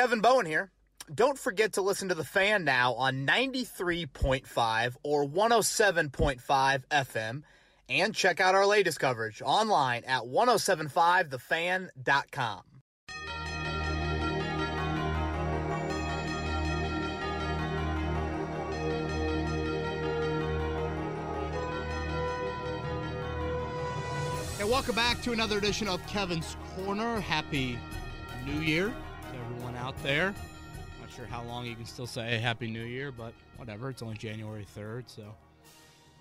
Kevin Bowen here. Don't forget to listen to The Fan now on 93.5 or 107.5 FM and check out our latest coverage online at 1075thefan.com. And welcome back to another edition of Kevin's Corner. Happy New Year to everyone out there. Not sure how long you can still say Happy New Year, but whatever. It's only January 3rd, so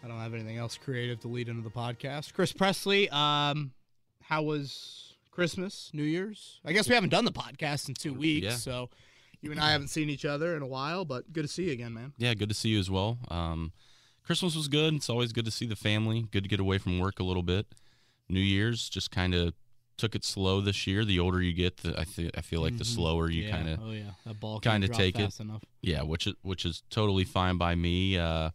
I don't have anything else creative to lead into the podcast. Chris Presley, um, how was Christmas, New Year's? I guess we haven't done the podcast in two weeks, Yeah. so you and I haven't seen each other in a while, but good to see you again, man. Yeah, good to see you as well. Um, Christmas was good. It's always good to see the family. Good to get away from work a little bit. New Year's just kind of took it slow this year. The older you get, the, I th- I feel like the Mhm. slower you kind of oh yeah, that ball kinda can't take it. enough. yeah, which is which is totally fine by me. Uh,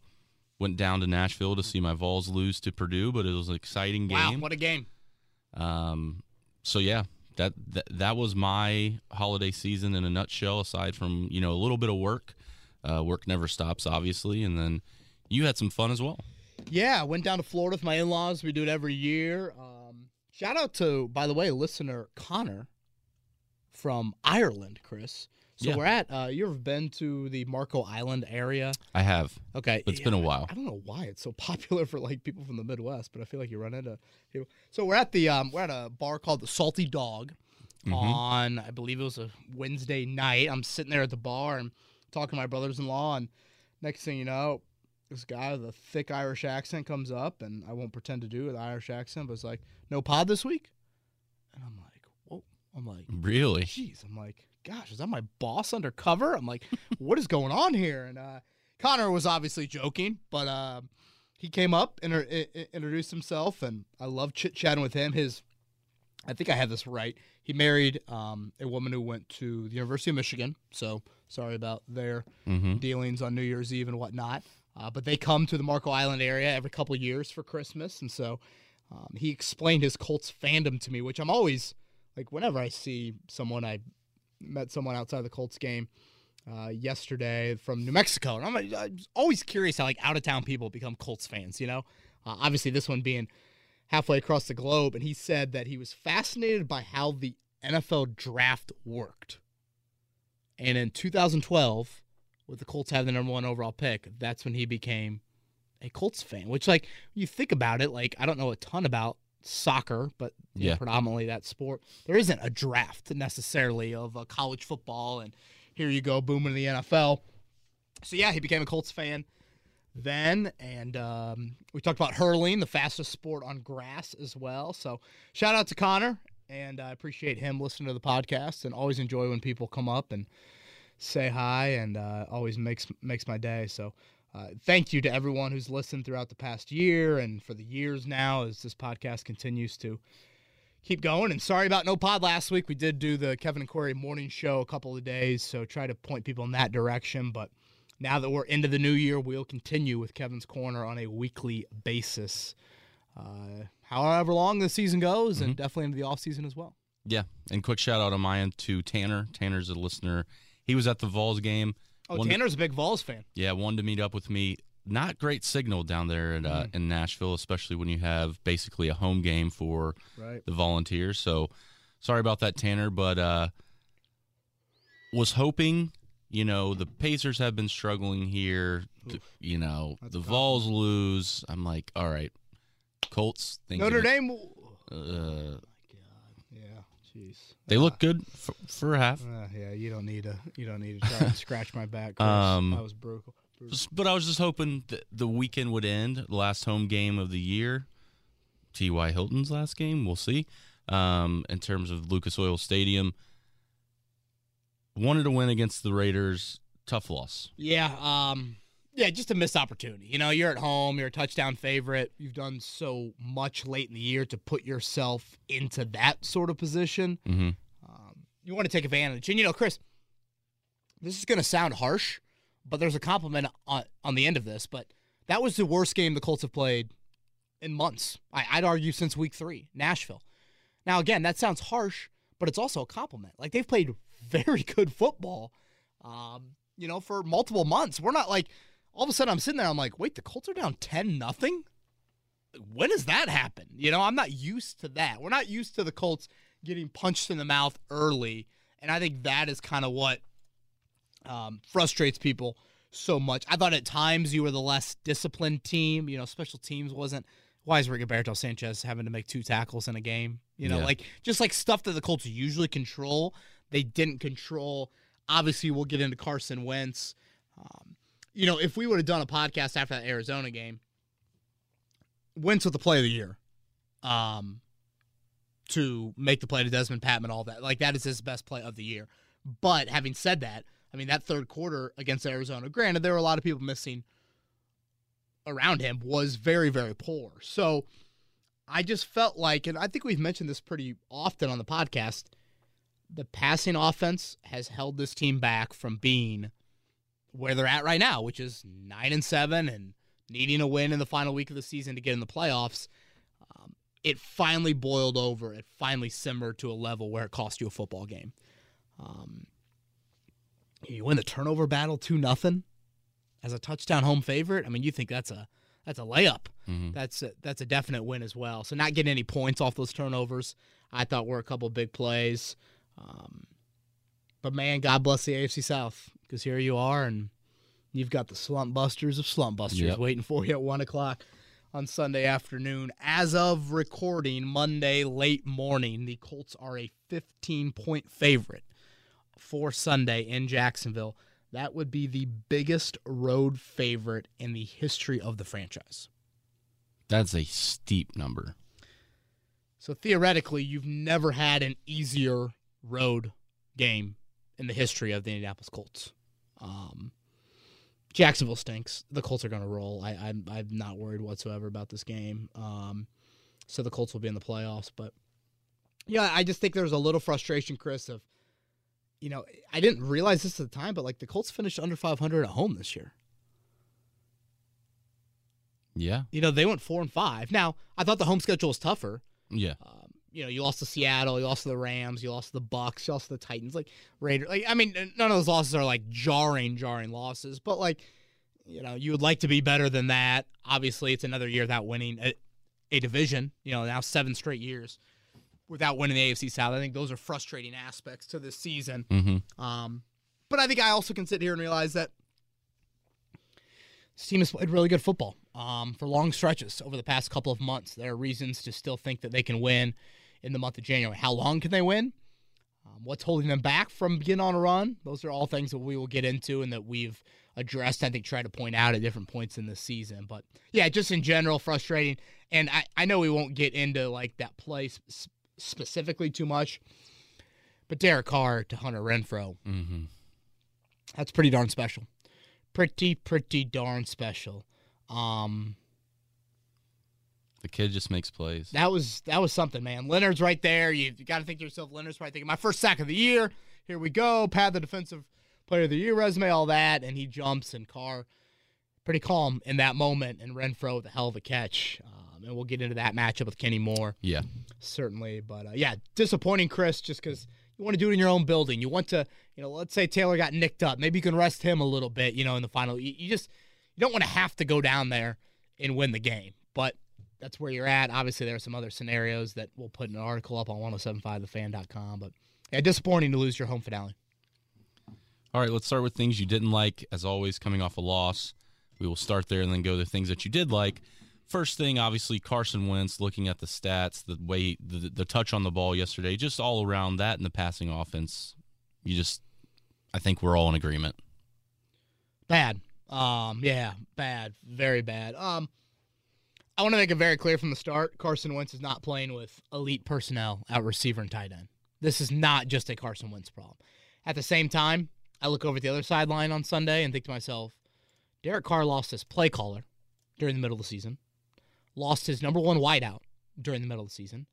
went down to Nashville to see my Vols lose to Purdue, but it was an exciting game. Wow, what a game! Um, so yeah, that, that that was my holiday season in a nutshell. Aside from you know a little bit of work, uh, work never stops, obviously, and then you had some fun as well. Yeah, I went down to Florida with my in-laws. We do it every year. Um, shout out to, by the way, listener Connor from Ireland, Chris. So Yeah. we're at. Uh, you ever been to the Marco Island area? I have. Okay, it's been a while. I, don't know why it's so popular for like people from the Midwest, but I feel like you run into. people. So we're at the um, we're at a bar called the Salty Dog Mhm. on I believe it was a Wednesday night. I'm sitting there at the bar and talking to my brothers-in-law, and next thing you know, this guy with a thick Irish accent comes up, and I won't pretend to do an Irish accent, but it's like, "No pod this week," and I'm like, "Whoa!" I'm like, Really? Jeez, I'm like, gosh, is that my boss undercover? I'm like, what is going on here? And uh, Connor was obviously joking, but uh, he came up and inter- introduced himself, and I love chit chatting with him. His, I think I have this right. He married um, a woman who went to the University of Michigan. So sorry about their Mm-hmm. dealings on New Year's Eve and whatnot. Uh, but they come to the Marco Island area every couple years for Christmas, and so um, he explained his Colts fandom to me, which I'm always like whenever I see someone I met someone outside the Colts game uh, yesterday from New Mexico, and I'm, I'm always curious how like out of town people become Colts fans. You know, uh, obviously this one being halfway across the globe, and he said that he was fascinated by how the NFL draft worked. And in 2012, with the Colts having the number one overall pick, that's when he became a Colts fan. Which, like, you think about it, like I don't know a ton about soccer, but you know, predominantly that sport. There isn't a draft necessarily of uh, college football, and here you go, booming in the NFL. So yeah, he became a Colts fan then, and um, we talked about hurling, the fastest sport on grass as well. So shout out to Connor, and I appreciate him listening to the podcast, and always enjoy when people come up and say hi, and uh, always makes makes my day. So. Uh, thank you to everyone who's listened throughout the past year and for the years now as this podcast continues to keep going. And sorry about no pod last week. We did do the Kevin and Corey morning show a couple of days, so try to point people in that direction. But now that we're into the new year, we'll continue with Kevin's Corner on a weekly basis. Uh, however long the season goes, and definitely into the off season as well. Yeah. And quick shout out on my end to Tanner. Tanner's a listener. He was at the Vols game. Oh, Wanted- Tanner's a big Vols fan. Yeah, wanted to meet up with me. Not great signal down there in, uh, in Nashville, especially when you have basically a home game for Right. the Volunteers. So sorry about that, Tanner, but uh, was hoping. You know, the Pacers have been struggling here. to- you know, the Vols lose. I'm like, all right, Colts. Notre Dame. Uh, jeez. they look good for, for half. Uh, yeah, you don't need to. You don't need to try and scratch my back. Um, that was brutal. brutal. But I was just hoping that the weekend would end. The last home game of the year. T.Y. Hilton's last game. We'll see. Um, in terms of Lucas Oil Stadium, wanted to win against the Raiders. Tough loss. Yeah, um, yeah, just a missed opportunity. You know, you're at home, you're a touchdown favorite. You've done so much late in the year to put yourself into that sort of position. hmm Um, you want to take advantage. And you know, Chris, this is going to sound harsh, but there's a compliment on, on the end of this. But that was the worst game the Colts have played in months. I, I'd argue since week three, Nashville. Now, again, that sounds harsh, but it's also a compliment. Like they've played very good football. Um, you know, for multiple months. We're not like all of a sudden I'm sitting there, I'm like, wait, the Colts are down 10 nothing? When does that happen? You know, I'm not used to that. We're not used to the Colts getting punched in the mouth early. And I think that is kind of what um, frustrates people so much. I thought at times you were the less disciplined team. You know, special teams wasn't. Why is Rigoberto Sanchez having to make two tackles in a game? You know, Yeah. like just like stuff that the Colts usually control, they didn't control. Obviously, we'll get into Carson Wentz. Um, you know, if we would have done a podcast after that Arizona game, Wentz with the play of the year, um, to make the play to Dezmon Patmon, all that, like that is his best play of the year. But having said that, I mean that third quarter against Arizona, granted there were a lot of people missing around him, was very very poor. So I just felt like, and I think we've mentioned this pretty often on the podcast, the passing offense has held this team back from being where they're at right now, which is nine and seven and needing a win in the final week of the season to get in the playoffs. Um, it finally boiled over. It finally simmered to a level where it cost you a football game. Um, you win the turnover battle two nothing as a touchdown home favorite. I mean, you think that's a that's a layup. Mhm. That's a, that's a definite win as well. So not getting any points off those turnovers, I thought were a couple big plays. Um, but man, God bless the AFC South because here you are, and you've got the slump busters of slump busters Yep. waiting for you at one o'clock on Sunday afternoon. As of recording Monday late morning, the Colts are a 15 point favorite for Sunday in Jacksonville. That would be the biggest road favorite in the history of the franchise. That's a steep number. So theoretically, you've never had an easier road game in the history of the Indianapolis Colts. Um, Jacksonville stinks. The Colts are going to roll. I, I'm I'm not worried whatsoever about this game. Um, so the Colts will be in the playoffs, but yeah, I just think there's a little frustration, Chris. Of you know, I didn't realize this at the time, but like the Colts finished under 500 at home this year. Yeah. You know, they went four and five. Now, I thought the home schedule was tougher. Yeah. Um, you know, you lost to Seattle, you lost to the Rams, you lost to the Bucks, you lost to the Titans, like Raiders. Like, I mean, none of those losses are like jarring, jarring losses, but like, you know, you would like to be better than that. Obviously, it's another year without winning a, a division. You know, now seven straight years without winning the AFC South. I think those are frustrating aspects to this season. Mm-hmm. Um, but I think I also can sit here and realize that this team has played really good football um, for long stretches over the past couple of months. There are reasons to still think that they can win in the month of January. How long can they win? Um, what's holding them back from getting on a run? Those are all things that we will get into and that we've addressed, I think, try to point out at different points in the season. But yeah, just in general, frustrating. And I, I know we won't get into like that play sp- specifically too much, but Derek Carr to Hunter Renfrow, Mm-hmm. that's pretty darn special. Pretty, pretty darn special. Um, The kid just makes plays. that was that was something, man. Leonard's right there. You, you got to think to yourself, Leonard's probably thinking, my first sack of the year. Here we go. Pad the defensive player of the year resume, all that, and he jumps and Carr pretty calm in that moment, and Renfrow with a hell of a catch. Um, and we'll get into that matchup with Kenny Moore yeah. certainly. But uh, yeah, disappointing, Chris, just because you want to do it in your own building. You want to, you know, let's say Taylor got nicked up. Maybe you can rest him a little bit, you know, in the final. You, you just you don't want to have to go down there and win the game. But that's where you're at. Obviously, there are some other scenarios that we'll put in an article up on 1075thefan.com. But yeah, disappointing to lose your home finale. All right, let's start with things you didn't like. As always, coming off a loss, we will start there and then go to things that you did like. First thing, obviously, Carson Wentz. Looking at the stats, the way the, the touch on the ball yesterday, just all around that and the passing offense, you just, I think we're all in agreement. Bad. Um, yeah, bad. Very bad. Um, I want to make it very clear from the start Carson Wentz is not playing with elite personnel at receiver and tight end. This is not just a Carson Wentz problem. At the same time, I look over at the other sideline on Sunday and think to myself, Derek Carr lost his play caller during the middle of the season, lost his number one wideout during the middle of the season,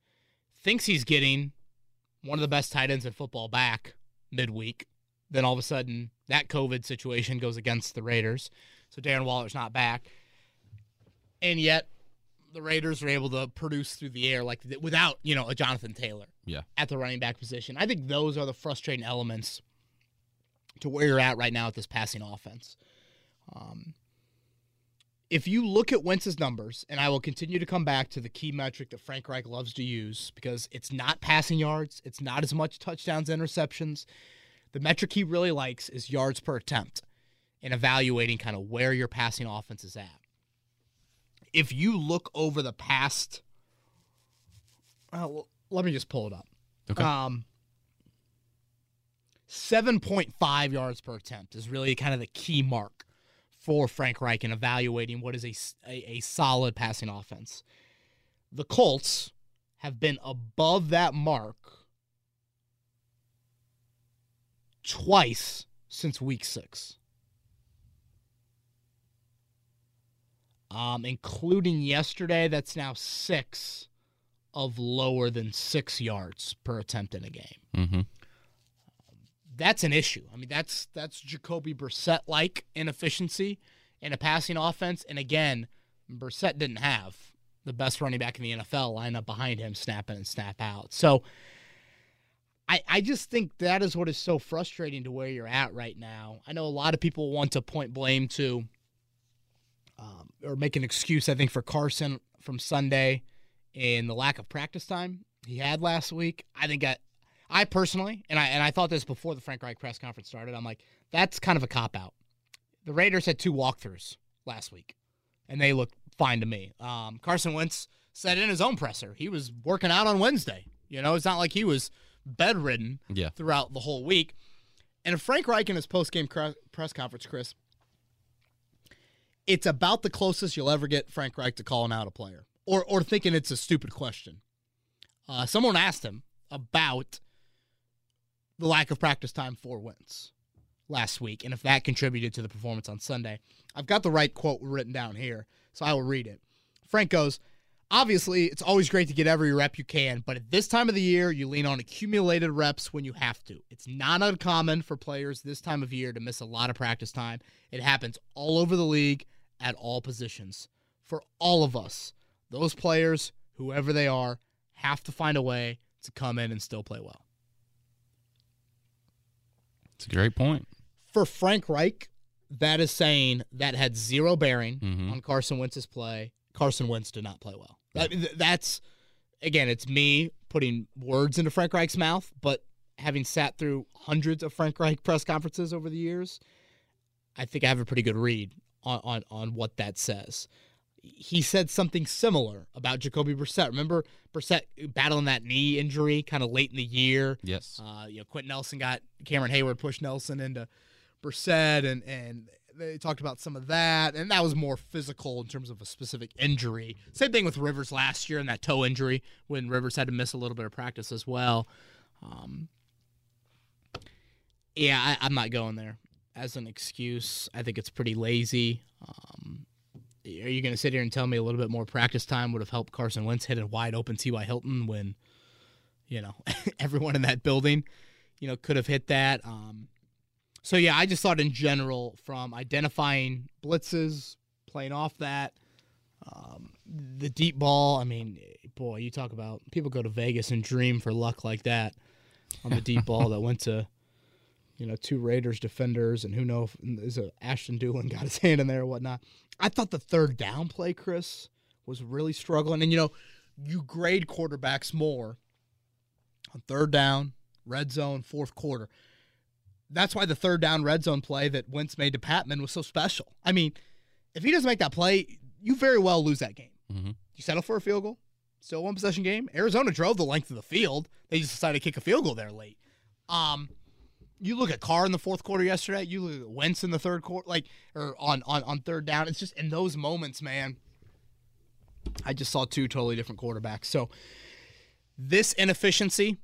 thinks he's getting one of the best tight ends in football back midweek. Then all of a sudden, that COVID situation goes against the Raiders. So Darren Waller's not back. And yet, the Raiders are able to produce through the air like without, you know, a Jonathan Taylor Yeah. at the running back position. I think those are the frustrating elements to where you're at right now at this passing offense. Um, if you look at Wentz's numbers, and I will continue to come back to the key metric that Frank Reich loves to use because it's not passing yards, it's not as much touchdowns, and interceptions. The metric he really likes is yards per attempt and evaluating kind of where your passing offense is at. If you look over the past, well, let me just pull it up. Okay. Um, 7.5 yards per attempt is really kind of the key mark for Frank Reich in evaluating what is a, a, a solid passing offense. The Colts have been above that mark twice since week six. Um, including yesterday, that's now six of lower than six yards per attempt in a game. Mm-hmm. That's an issue. I mean, that's that's Jacoby Brissett like inefficiency in a passing offense. And again, Brissett didn't have the best running back in the NFL line up behind him, snap in and snap out. So I, I just think that is what is so frustrating to where you're at right now. I know a lot of people want to point blame to um, or make an excuse, I think, for Carson from Sunday in the lack of practice time he had last week. I think I, I personally, and I and I thought this before the Frank Reich press conference started. I'm like, that's kind of a cop out. The Raiders had two walkthroughs last week, and they looked fine to me. Um, Carson Wentz said in his own presser he was working out on Wednesday. You know, it's not like he was bedridden Yeah. throughout the whole week. And Frank Reich in his post game press conference, Chris, it's about the closest you'll ever get Frank Reich to calling out a player or or thinking it's a stupid question. Uh, someone asked him about the lack of practice time for Wentz last week and if that contributed to the performance on Sunday. I've got the right quote written down here, so I will read it. Frank goes, Obviously, it's always great to get every rep you can, but at this time of the year, you lean on accumulated reps when you have to. It's not uncommon for players this time of year to miss a lot of practice time. It happens all over the league at all positions. For all of us, those players, whoever they are, have to find a way to come in and still play well. It's a great point. For Frank Reich, that is saying that had zero bearing Mhm. on Carson Wentz's play. Carson Wentz did not play well. That- that's again, it's me putting words into Frank Reich's mouth, but having sat through hundreds of Frank Reich press conferences over the years, I think I have a pretty good read on on, on what that says. He said something similar about Jacoby Brissett. Remember Brissett battling that knee injury kind of late in the year. Yes. Uh, you know, Quenton Nelson got Cameron Heyward pushed Nelson into Brissett, and and they talked about some of that, and that was more physical in terms of a specific injury. Same thing with Rivers last year and that toe injury when Rivers had to miss a little bit of practice as well. Um, yeah, I, I'm not going there as an excuse. I think it's pretty lazy. Um, are you going to sit here and tell me a little bit more practice time would have helped Carson Wentz hit a wide open T.Y. Hilton when, you know, everyone in that building, you know, could have hit that? Um, so yeah, I just thought in general from identifying blitzes, playing off that, um, the deep ball. I mean, boy, you talk about people go to Vegas and dream for luck like that on the deep ball that went to, you know, two Raiders defenders and who knows is a Ashton Dulin got his hand in there or whatnot. I thought the third down play, Chris, was really struggling, and you know, you grade quarterbacks more on third down, red zone, fourth quarter that's why the third down red zone play that Wentz made to Patmon was so special. I mean, if he doesn't make that play, you very well lose that game. Mhm. You settle for a field goal, still one possession game. Arizona drove the length of the field. They just decided to kick a field goal there late. Um, you look at Carr in the fourth quarter yesterday. You look at Wentz in the third quarter, like or on on on third down. It's just in those moments, man. I just saw two totally different quarterbacks. So this inefficiency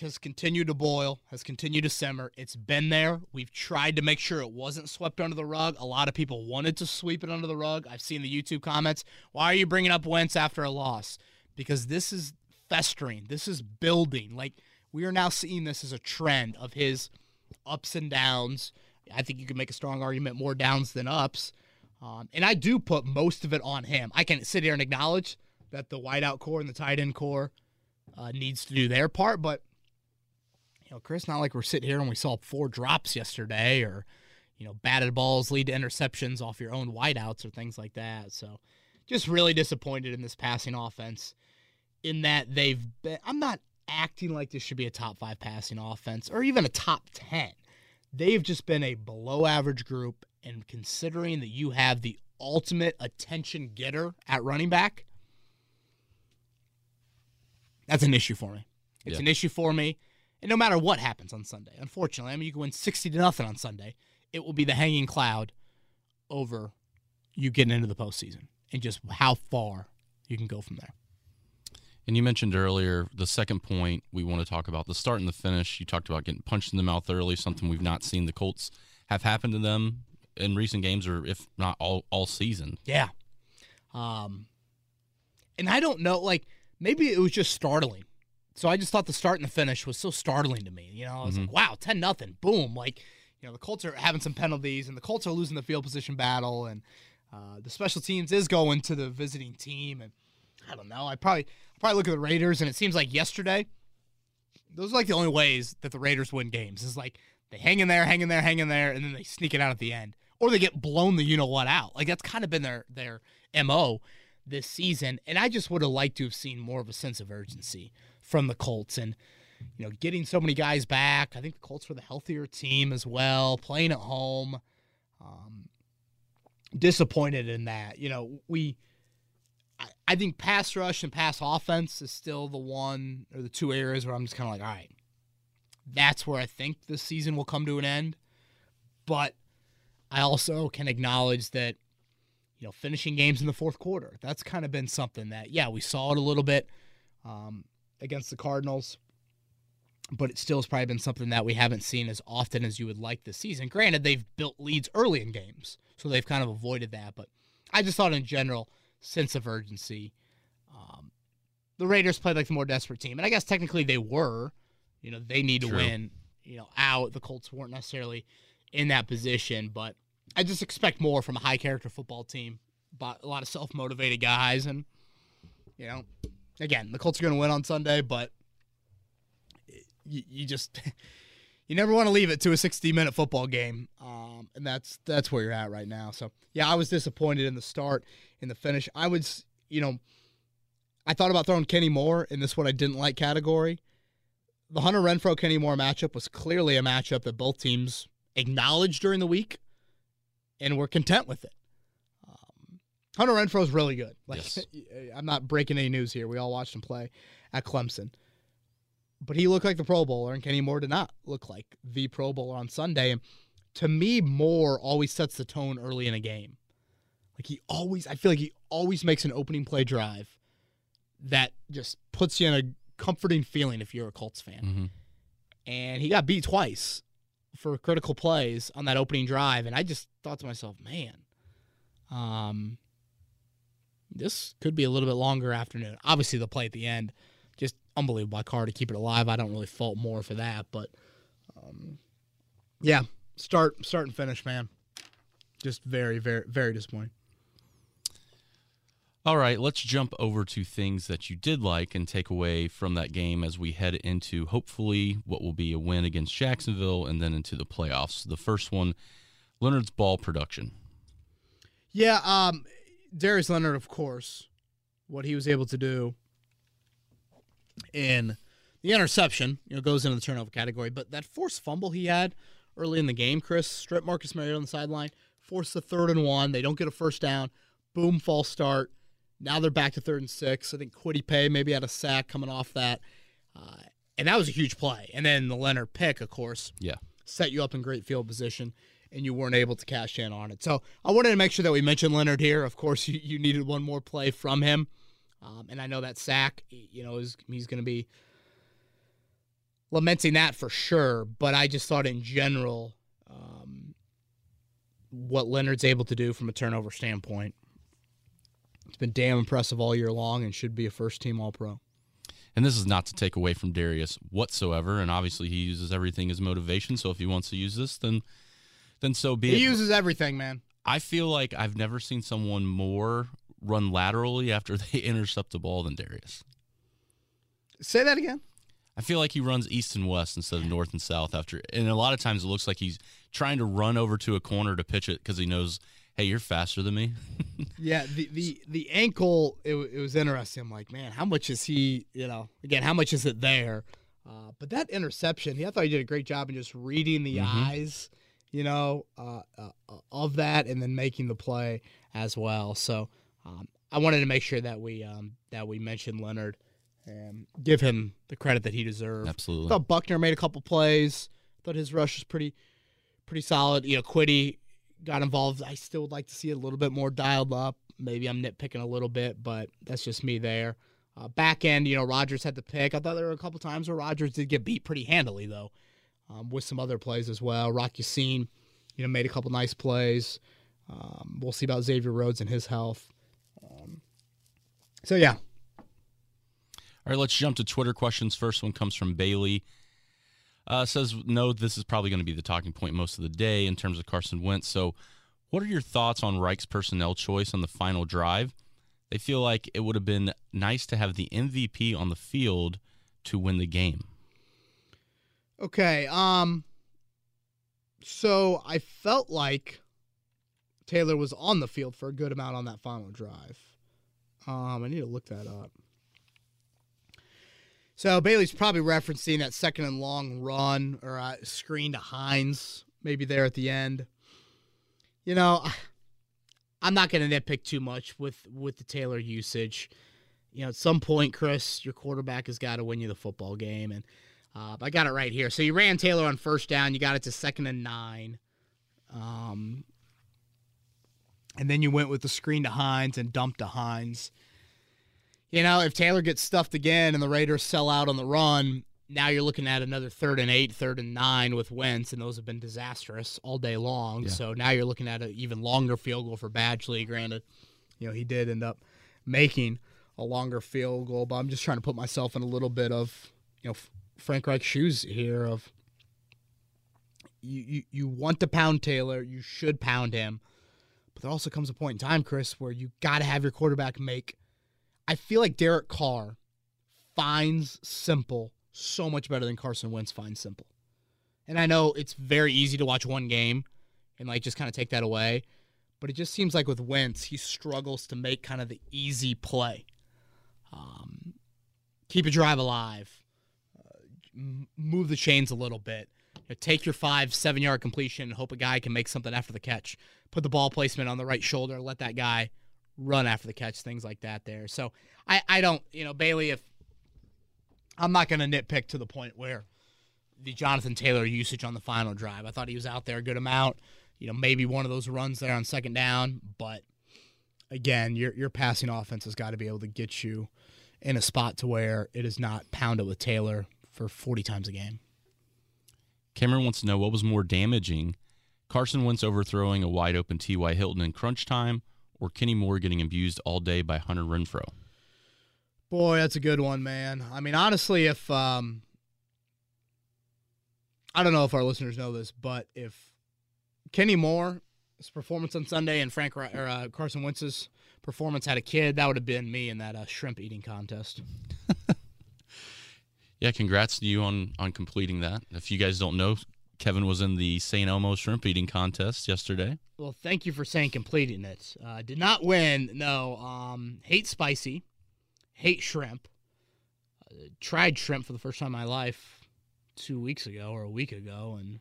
has continued to boil, has continued to simmer. It's been there. We've tried to make sure it wasn't swept under the rug. A lot of people wanted to sweep it under the rug. I've seen the YouTube comments. Why are you bringing up Wentz after a loss? Because this is festering. This is building. Like we are now seeing this as a trend of his ups and downs. I think you can make a strong argument more downs than ups. Um, and I do put most of it on him. I can sit here and acknowledge that the wideout core and the tight end core uh, needs to do their part, but you know, Chris, not like we're sitting here and we saw four drops yesterday or, you know, batted balls lead to interceptions off your own wideouts or things like that. So just really disappointed in this passing offense in that they've been, I'm not acting like this should be a top five passing offense or even a top 10. They've just been a below average group. And considering that you have the ultimate attention getter at running back, that's an issue for me. It's Yeah. an issue for me. And no matter what happens on Sunday, unfortunately, I mean, you can win 60 to nothing on Sunday. It will be the hanging cloud over you getting into the postseason and just how far you can go from there. And you mentioned earlier the second point we want to talk about the start and the finish. You talked about getting punched in the mouth early, something we've not seen the Colts have happened to them in recent games, or if not all all season. Yeah. Um, and I don't know, like maybe it was just startling. So I just thought the start and the finish was so startling to me. You know, I was like, wow, ten nothing, boom. Like, you know, the Colts are having some penalties, and the Colts are losing the field position battle, and uh, the special teams is going to the visiting team, and I don't know. I probably probably look at the Raiders, and it seems like yesterday, those are like the only ways that the Raiders win games. Is like they hang in there, hang in there, hang in there, and then they sneak it out at the end, or they get blown the you know what out. Like that's kind of been their their mo this season, and I just would have liked to have seen more of a sense of urgency from the Colts, and you know, getting so many guys back. I think the Colts were the healthier team as well, playing at home. Um, disappointed in that. You know, we. I- think pass rush and pass offense is still the one or the two areas where I'm just kind of like, all right, that's where I think this season will come to an end. But I also can acknowledge that, you know, finishing games in the fourth quarter, that's kind of been something that, yeah, we saw it a little bit um, against the Cardinals, but it still has probably been something that we haven't seen as often as you would like this season. Granted, they've built leads early in games, so they've kind of avoided that. But I just thought in general, sense of urgency. Um, the Raiders played like the more desperate team, and I guess technically they were. You know, they need to win. You know, out the Colts weren't necessarily in that position, but I just expect more from a high character football team. But a lot of self motivated guys, and you know, again, the Colts are going to win on Sunday, but you, you just you never want to leave it to a 60 minute football game, um, and that's that's where you're at right now. So yeah, I was disappointed in the start, in the finish. I was, you know, I thought about throwing Kenny Moore in this what I didn't like category. The Hunter Renfrow Kenny Moore matchup was clearly a matchup that both teams acknowledged during the week, and were content with it. Um, Hunter Renfrow is really good. Like Yes. I'm not breaking any news here. We all watched him play at Clemson but he looked like the Pro Bowler, and Kenny Moore did not look like the Pro Bowler on Sunday. And to me, Moore always sets the tone early in a game. Like he always, I feel like he always makes an opening play drive that just puts you in a comforting feeling if you're a Colts fan. Mhm. And he got beat twice for critical plays on that opening drive, and I just thought to myself, man, um, this could be a little bit longer afternoon. Obviously, the play at the end, just unbelievable by Carr to keep it alive. I don't really fault more for that, but um, yeah, start, start and finish, man. Just very, very, very disappointing. All right, let's jump over to things that you did like and take away from that game as we head into hopefully what will be a win against Jacksonville and then into the playoffs. The first one, Leonard's ball production. Yeah, um, Darius Leonard, of course, what he was able to do in the interception, you know, goes into the turnover category. But that forced fumble he had early in the game, Chris, strip Marcus Mariota on the sideline, forced the third and one. They don't get a first down. Boom, false start. Now they're back to third and six. I think Kwity Paye maybe had a sack coming off that. Uh, and that was a huge play. And then the Leonard pick, of course, Yeah. set you up in great field position and you weren't able to cash in on it. So I wanted to make sure that we mentioned Leonard here. Of course, you, you needed one more play from him. Um, and I know that sack, you know, is he's going to be lamenting that for sure. But I just thought in general, um, what Leonard's able to do from a turnover standpoint, it's been damn impressive all year long and should be a first team All Pro. And this is not to take away from Darius whatsoever. And obviously, he uses everything as motivation. So if he wants to use this, then then so be He it. uses everything, man. I feel like I've never seen someone more run laterally after they intercept the ball than Darius. Say that again. I feel like he runs east and west instead of north and south after, and a lot of times it looks like he's trying to run over to a corner to pitch it because he knows, hey, you're faster than me. Yeah, the the the ankle it, it was interesting. I'm like, man, how much is he? You know, again, how much is it there? Uh, but that interception, he I thought he did a great job in just reading the Mhm. eyes, you know, uh, uh, uh, of that, and then making the play as well. So um, I wanted to make sure that we um, that we mentioned Leonard and give him the credit that he deserved. I Absolutely. thought Buckner made a couple plays. thought his rush was pretty pretty solid. You know, Kwity got involved. I still would like to see it a little bit more dialed up. Maybe I'm nitpicking a little bit, but that's just me there. Uh, back end, you know, Rogers had the pick. I thought there were a couple times where Rogers did get beat pretty handily, though, um, with some other plays as well. Rock Ya-Sin, you know, made a couple nice plays. Um, we'll see about Xavier Rhodes and his health. Um, so, yeah, All right, let's jump to Twitter questions. First one comes from Bailey. Uh, says, no, this is probably going to be the talking point most of the day in terms of Carson Wentz. So, what are your thoughts on Reich's personnel choice on the final drive? They feel like it would have been nice to have the MVP on the field to win the game. Okay. Um. So I felt like Taylor was on the field for a good amount on that final drive. Um, I need to look that up. So Bailey's probably referencing that second and long run or uh, screen to Hines, maybe there at the end. You know, I'm not going to nitpick too much with with the Taylor usage. You know, at some point, Chris, your quarterback has got to win you the football game, and uh, I got it right here. So you ran Taylor on first down. You got it to second and nine. Um, and then you went with the screen to Hines and dumped to Hines. You know, if Taylor gets stuffed again and the Raiders sell out on the run, now you're looking at another third and eight, third and nine with Wentz, and those have been disastrous all day long. Yeah. So now you're looking at an even longer field goal for Badgley. Granted, you know, he did end up making a longer field goal, but I'm just trying to put myself in a little bit of, you know, Frank Reich's shoes here of you, you, you want to pound Taylor, you should pound him. But there also comes a point in time, Chris, where you got to have your quarterback make. I feel like Derek Carr finds simple so much better than Carson Wentz finds simple. And I know it's very easy to watch one game and like just kind of take that away, but it just seems like with Wentz, he struggles to make kind of the easy play. Um, keep a drive alive, uh, move the chains a little bit. You know, take your five, seven yard completion and hope a guy can make something after the catch. Put the ball placement on the right shoulder, let that guy run after the catch, things like that there. So I, I don't, you know, Bailey, if I'm not going to nitpick to the point where the Jonathan Taylor usage on the final drive, I thought he was out there a good amount. You know, maybe one of those runs there on second down, but again, your your passing offense has got to be able to get you in a spot to where it is not pounded with Taylor for 40 times a game. Cameron wants to know what was more damaging Carson Wentz overthrowing a wide open T.Y. Hilton in crunch time or Kenny Moore getting abused all day by Hunter Renfrow. Boy, that's a good one, man. I mean, honestly, if um, I don't know if our listeners know this, but if Kenny Moore's performance on Sunday and Frank or uh, Carson Wentz's performance had a kid, that would have been me in that uh, shrimp eating contest. Yeah, congrats to you on on completing that. If you guys don't know, Kevin was in the St. Elmo shrimp eating contest yesterday. Well, thank you for saying completing it. Uh, did not win. No. Um, hate spicy. Hate shrimp. Uh, tried shrimp for the first time in my life two weeks ago or a week ago, and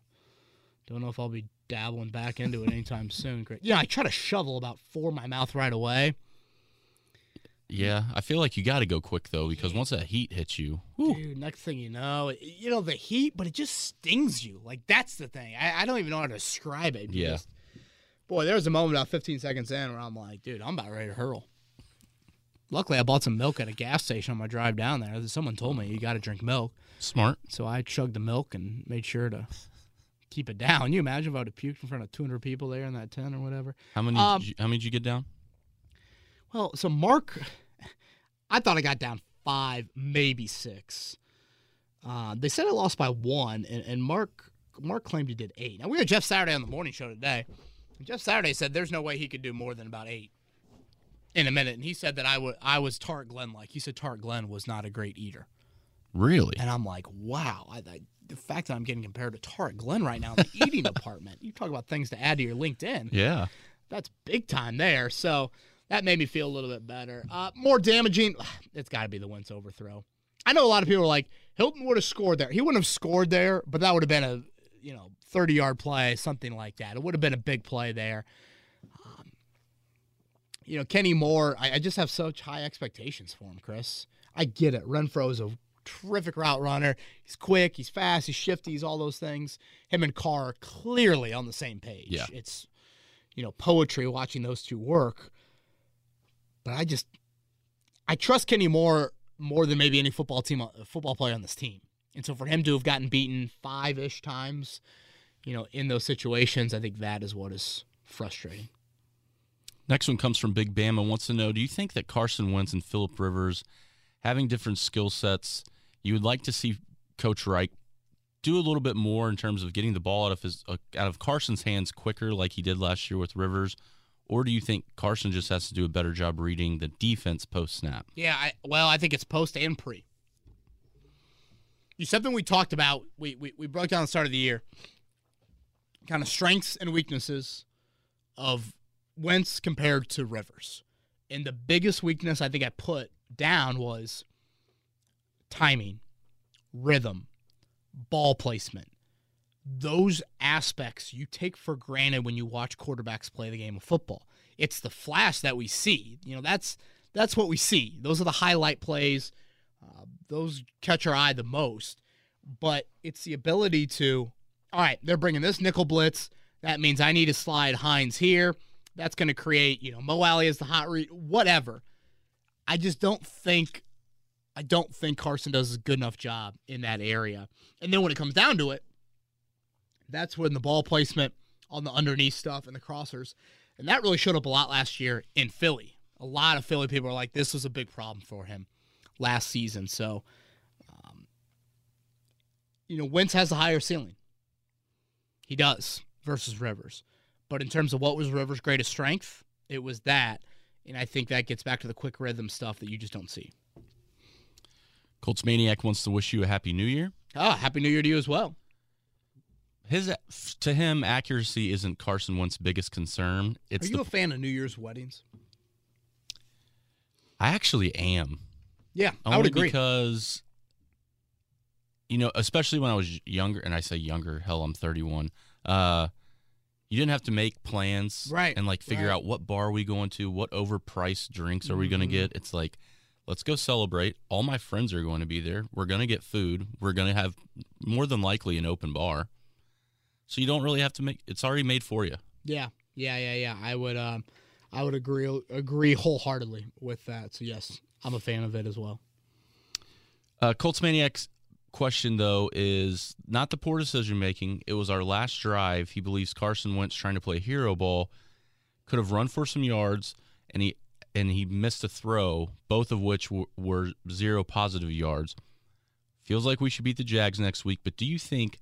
don't know if I'll be dabbling back into it anytime soon. Great. Yeah, I try to shovel about four in my mouth right away. Yeah, I feel like you got to go quick though because once that heat hits you, whew, Dude, next thing you know, you know the heat, but it just stings you. Like that's the thing. I, I don't even know how to describe it. Yeah. Just- boy, there was a moment about 15 seconds in where I'm like, dude, I'm about ready to hurl. Luckily, I bought some milk at a gas station on my drive down there. Someone told me you got to drink milk, smart. so I chugged the milk and made sure to keep it down. You imagine if I would have puked in front of 200 people there in that tent or whatever? How many? Um, did you, how many did you get down? Well, so Mark, I thought I got down five, maybe six. Uh, they said I lost by one, and, and Mark Mark claimed he did eight. Now we had Jeff Saturday on the morning show today. Jeff Saturday said there's no way he could do more than about eight in a minute, and he said that I would I was Tarik Glenn like. He said Tarik Glenn was not a great eater, Really? And I'm like, wow. I, I, the fact that I'm getting compared to Tarik Glenn right now in the eating department, you talk about things to add to your LinkedIn. Yeah. That's big time there. So that made me feel a little bit better. Uh, more damaging, it's got to be the Wentz overthrow. I know a lot of people are like, Hilton would have scored there. He wouldn't have scored there, but that would have been a, you know, 30 yard play, something like that. It would have been a big play there. Um, you know, Kenny Moore, I, I just have such high expectations for him, Chris. I get it. Renfrow is a terrific route runner. He's quick, he's fast, he's shifty, he's all those things. Him and Carr are clearly on the same page. Yeah. It's, you know, poetry watching those two work. But I just, I trust Kenny Moore more than maybe any football team, uh, football player on this team. And so for him to have gotten beaten five ish times, you know, in those situations, I think that is what is frustrating. Next one comes from Big Bama wants to know Do you think that Carson Wentz and Philip Rivers, having different skill sets, you would like to see Coach Reich do a little bit more in terms of getting the ball out of his uh, out of Carson's hands quicker, like he did last year with Rivers, or do you think Carson just has to do a better job reading the defense post snap? Yeah, I, well, I think it's post and pre. You something we talked about. We, we we broke down the start of the year. Kind of strengths and weaknesses of Wentz compared to Rivers, and the biggest weakness I think I put down was timing, rhythm, ball placement. Those aspects you take for granted when you watch quarterbacks play the game of football. It's the flash that we see. You know, that's that's what we see. Those are the highlight plays. Uh, those catch our eye the most. But it's the ability to, all right, they're bringing this nickel blitz. That means I need to slide Hines here. That's going to create, you know, Mo Alley is the hot read, whatever. I just don't think, I don't think Carson does a good enough job in that area. And then when it comes down to it, that's when the ball placement on the underneath stuff and the crossers, and that really showed up a lot last year in Philly. A lot of Philly people are like, this was a big problem for him last season. So, um, you know, Wentz has a higher ceiling. He does versus Rivers. But in terms of what was Rivers' greatest strength, it was that. And I think that gets back to the quick rhythm stuff that you just don't see. Colts Maniac wants to wish you a happy new year. Ah, happy New Year to you as well. His to him, accuracy isn't Carson Wentz's biggest concern. It's Are you the, a fan of New Year's weddings? I actually am. Yeah, Only I would agree. because you know, especially when I was younger, and I say younger, hell, I'm 31. Uh, you didn't have to make plans, Right, And like figure right. out what bar are we going to, what overpriced drinks are we going to get. It's like, let's go celebrate. All my friends are going to be there. We're going to get food. We're going to have more than likely an open bar. So you don't really have to make. It's already made for you. Yeah, yeah, yeah, yeah. I would, um, I would agree agree wholeheartedly with that. So yes, I'm a fan of it as well. Uh, Colts Maniac's question, though, is not the poor decision making. It was our last drive. He believes Carson Wentz trying to play hero ball could have run for some yards, and he and he missed a throw, both of which were zero positive yards. Feels like we should beat the Jags next week, but do you think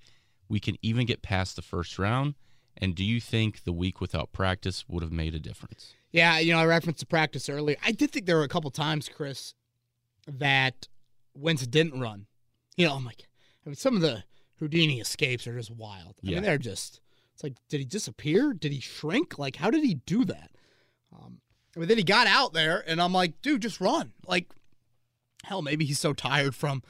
we can even get past the first round? And do you think the week without practice would have made a difference? Yeah, you know, I referenced the practice earlier. I did think there were a couple times, Chris, that Wentz didn't run. You know, I'm like, I mean, some of the Houdini escapes are just wild. I Yeah. mean, they're just. It's like, did he disappear? Did he shrink? Like, how did he do that? Um, I mean, then he got out there, and I'm like, dude, just run. Like, hell, maybe he's so tired from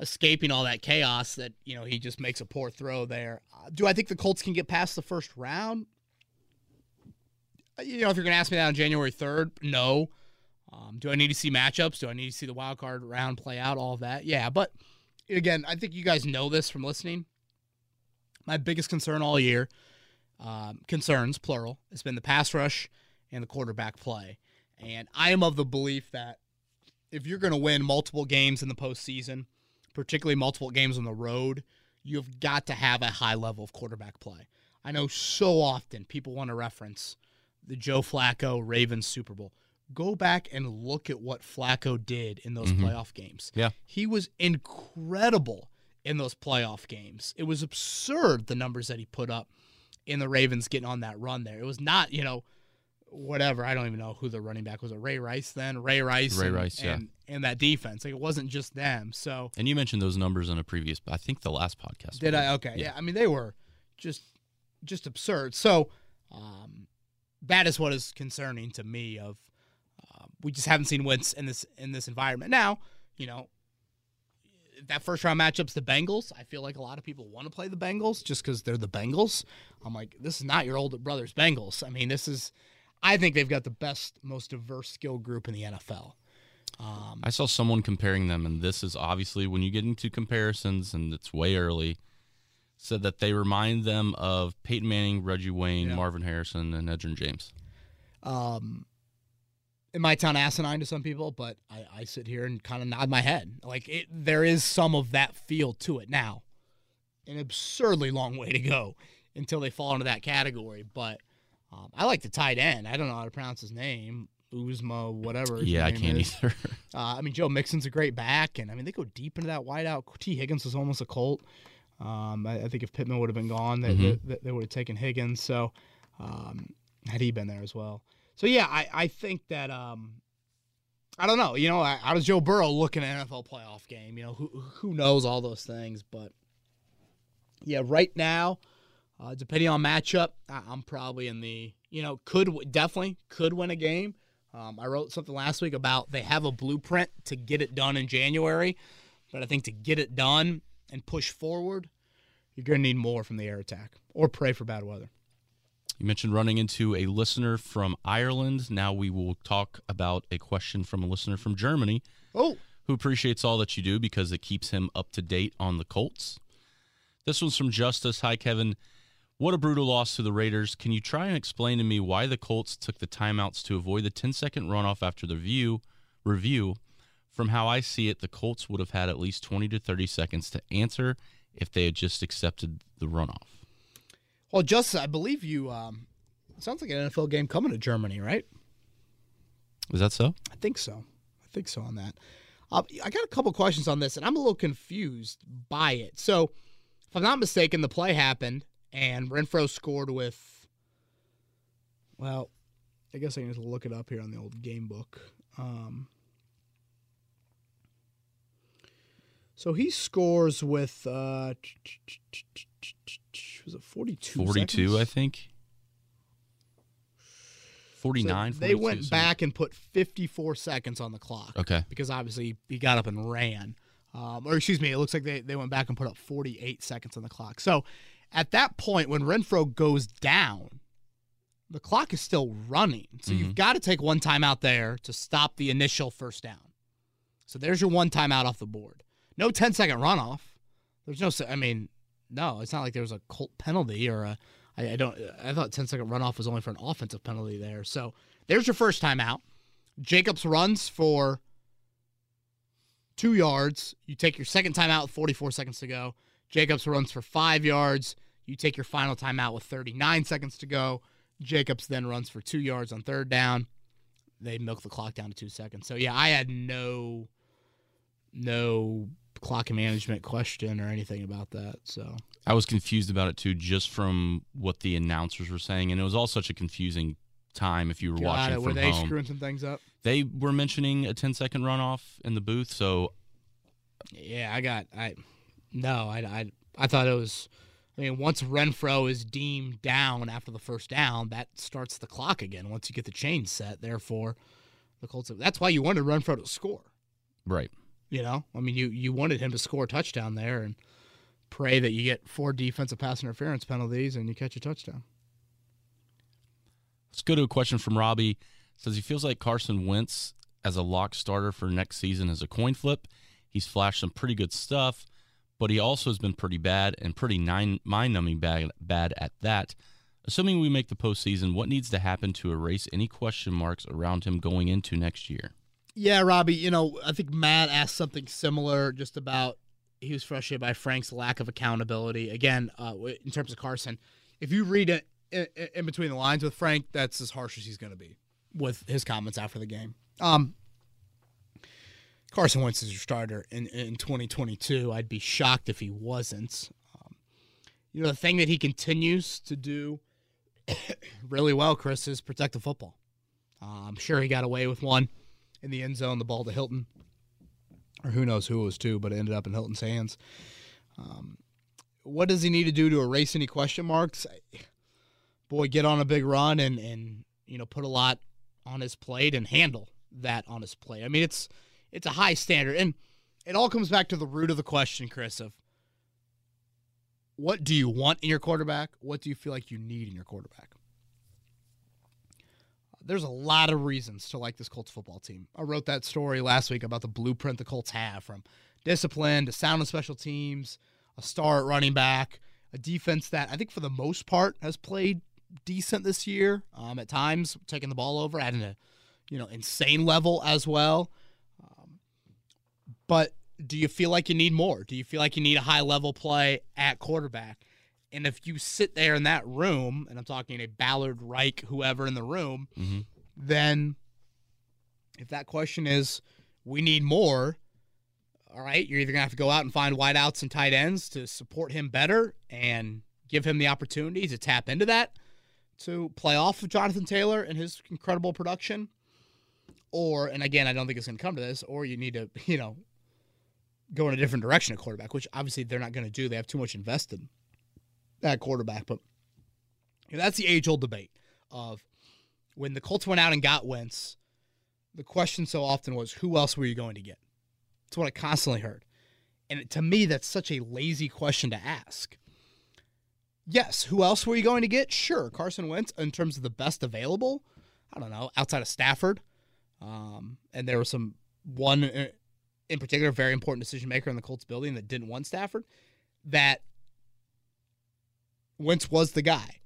escaping all that chaos that you know he just makes a poor throw there. Uh, do I think the Colts can get past the first round? Uh, You know, if you're going to ask me that on January 3rd, no. Um, do I need to see matchups? Do I need to see the wild card round play out? All of that, yeah. But again, I think you guys know this from listening. My biggest concern all year, um, concerns plural, has been the pass rush and the quarterback play. And I am of the belief that if you're going to win multiple games in the postseason, particularly multiple games on the road, you've got to have a high level of quarterback play. I know so often people want to reference the Joe Flacco Ravens Super Bowl. Go back and look at what Flacco did in those Mhm. playoff games. Yeah. He was incredible in those playoff games. It was absurd the numbers that he put up in the Ravens getting on that run there. It was not, you know, whatever. I don't even know who the running back was. It Ray Rice then? Ray Rice. Ray and, Rice, yeah. And, and that defense. Like it wasn't just them. So And you mentioned those numbers in a previous, I think the last podcast. did I? Okay. Yeah. I mean, they were just just absurd. So um, that is what is concerning to me. Of uh, we just haven't seen wins in this in this environment. Now, you know, that first round matchup's the Bengals. I feel like a lot of people want to play the Bengals just because they're the Bengals. I'm like, this is not your older brother's Bengals. I mean, this is. I think they've got the best, most diverse skill group in the NFL. Um, I saw someone comparing them, and this is obviously when you get into comparisons, and it's way early. Said that they remind them of Peyton Manning, Reggie Wayne, Yeah. Marvin Harrison, and Edgerrin James. um, it might sound asinine to some people, but I, I sit here and kind of nod my head. Like it, there is some of that feel to it now. An absurdly long way to go until they fall into that category. But um, I like the tight end. I don't know how to pronounce his name. Uzma, whatever. his Yeah, I can't is. either. Uh, I mean, Joe Mixon's a great back, and I mean they go deep into that wideout. T. Higgins was almost a Colt. Um, I, I think if Pittman would have been gone, they, Mhm. they, they would have taken Higgins. So um, had he been there as well. So yeah, I, I think that um, I don't know. You know, how does Joe Burrow look in an NFL playoff game? You know, who who knows all those things? But yeah, right now, uh, depending on matchup, I'm probably in the you know could w- definitely could win a game. Um, I wrote something last week about they have a blueprint to get it done in January, but I think to get it done and push forward, you're going to need more from the air attack or pray for bad weather. You mentioned running into a listener from Ireland. Now we will talk about a question from a listener from Germany Oh, who appreciates all that you do because it keeps him up to date on the Colts. This one's from Justice. Hi, Kevin. What a brutal loss to the Raiders. Can you try and explain to me why the Colts took the timeouts to avoid the 10 second runoff after the view review? From how I see it, the Colts would have had at least 20 to 30 seconds to answer if they had just accepted the runoff. well, Justice, I believe you. Um, sounds like an NFL game coming to Germany, right? Is that so? I think so. I think so on that. Uh, I got a couple questions on this, and I'm a little confused by it. So, if I'm not mistaken, the play happened, and Renfrow scored with. Well, I guess I can just look it up here on the old game book. Um, so he scores with uh, was it 42? 42, I think. 49, So they 42, went something. back and put 54 seconds on the clock. Okay. because obviously he got up and ran. Um, or excuse me, it looks like they, they went back and put up 48 seconds on the clock. So at that point, when Renfrow goes down, the clock is still running. So you've mm-hmm. got to take one timeout there to stop the initial first down. So there's your one timeout off the board. No 10 second runoff. There's no, I mean, no, it's not like there was a Colt penalty or a, I, I don't, I thought 10 second runoff was only for an offensive penalty there. So there's your first timeout. Jacobs runs for two yards. You take your second timeout with 44 seconds to go. Jacobs runs for five yards. You take your final timeout with 39 seconds to go. Jacobs then runs for two yards on third down. They milk the clock down to two seconds. So yeah, I had no, no clock management question or anything about that. So I was confused about it too, just from what the announcers were saying, and it was all such a confusing time if you were Got watching it. from Were they home. screwing some things up? They were mentioning a 10 second runoff in the booth, so Yeah, I got I no, I I I thought it was I mean, once Renfrow is deemed down after the first down, that starts the clock again once you get the chain set. Therefore, the Colts that's why you wanted Renfrow to score. right. You know? I mean you you wanted him to score a touchdown there and pray that you get four defensive pass interference penalties and you catch a touchdown. Let's go to a question from Robbie. Says he feels like Carson Wentz as a lock starter for next season is a coin flip. He's flashed some pretty good stuff, but he also has been pretty bad and pretty mind numbing bad, bad at that. Assuming we make the postseason, what needs to happen to erase any question marks around him going into next year? Yeah, Robbie, you know, I think Matt asked something similar just about he was frustrated by Frank's lack of accountability. Again, uh, in terms of Carson, if you read it in, between the lines with Frank, that's as harsh as he's going to be with his comments after the game. Um, Carson Wentz is your starter in, in 2022. I'd be shocked if he wasn't. Um, you know, the thing that he continues to do really well, Chris, is protect the football. Uh, I'm sure he got away with one in the end zone, the ball to Hilton, or who knows who it was to, but it ended up in Hilton's hands. Um, what does he need to do to erase any question marks? Boy, get on a big run and and you know put a lot on his plate and handle that on his plate. I mean, it's it's a high standard, and it all comes back to the root of the question, Chris, of what do you want in your quarterback? What do you feel like you need in your quarterback? There's a lot of reasons to like this Colts football team. I wrote that story last week about the blueprint the Colts have from discipline to sound and special teams, a star at running back, a defense that I think for the most part has played decent this year. Um, at times taking the ball over at an you know insane level as well. But do you feel like you need more? Do you feel like you need a high level play at quarterback? And if you sit there in that room, and I'm talking a Ballard, Reich, whoever in the room, Mm-hmm. then if that question is, we need more, all right, you're either going to have to go out and find wideouts and tight ends to support him better and give him the opportunity to tap into that to play off of Jonathan Taylor and his incredible production. Or, and again, I don't think it's going to come to this, or you need to, you know, go in a different direction at quarterback, which obviously they're not going to do. They have too much invested at quarterback. But you know, that's the age old debate of when the Colts went out and got Wentz, the question so often was, who else were you going to get? That's what I constantly heard. And to me, that's such a lazy question to ask. Yes, who else were you going to get? Sure, Carson Wentz in terms of the best available. I don't know, outside of Stafford. Um, and there was some one uh, in particular, very important decision maker in the Colts building that didn't want Stafford. That Wentz was the guy.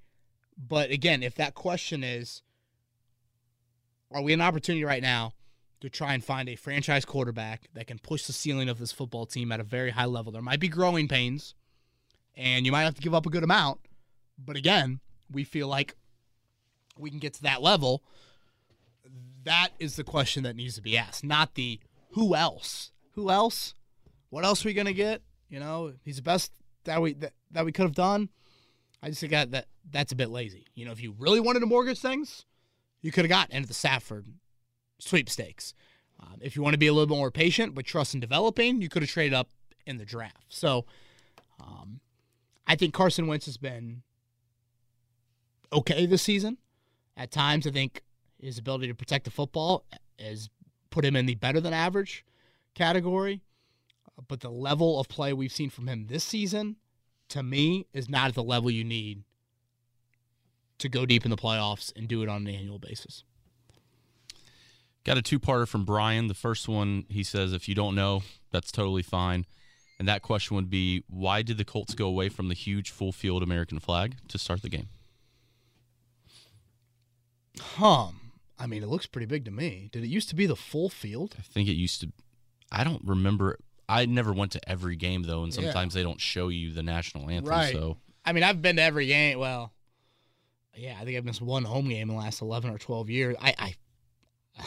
But again, if that question is, are we an opportunity right now to try and find a franchise quarterback that can push the ceiling of this football team at a very high level? There might be growing pains, and you might have to give up a good amount. But again, we feel like we can get to that level. That is the question that needs to be asked, not the who else. Who else? What else are we gonna get? You know, he's the best that we that, that we could have done. I just think that, that that's a bit lazy. You know, if you really wanted to mortgage things, you could have got into the Stafford sweepstakes. Um, if you want to be a little bit more patient but trust in developing, you could have traded up in the draft. So, um, I think Carson Wentz has been okay this season. At times, I think his ability to protect the football has put him in the better than average category. But the level of play we've seen from him this season, to me, is not at the level you need to go deep in the playoffs and do it on an annual basis. Got a two parter from Brian. The first one, he says, if you don't know, that's totally fine. And that question would be why did the Colts go away from the huge full field American flag to start the game? Hum. I mean, it looks pretty big to me. Did it used to be the full field? I think it used to, I don't remember. I never went to every game, though, and Yeah. sometimes they don't show you the national anthem. Right. So I mean, I've been to every game. Well, yeah, I think I've missed one home game in the last eleven or twelve years. I, I,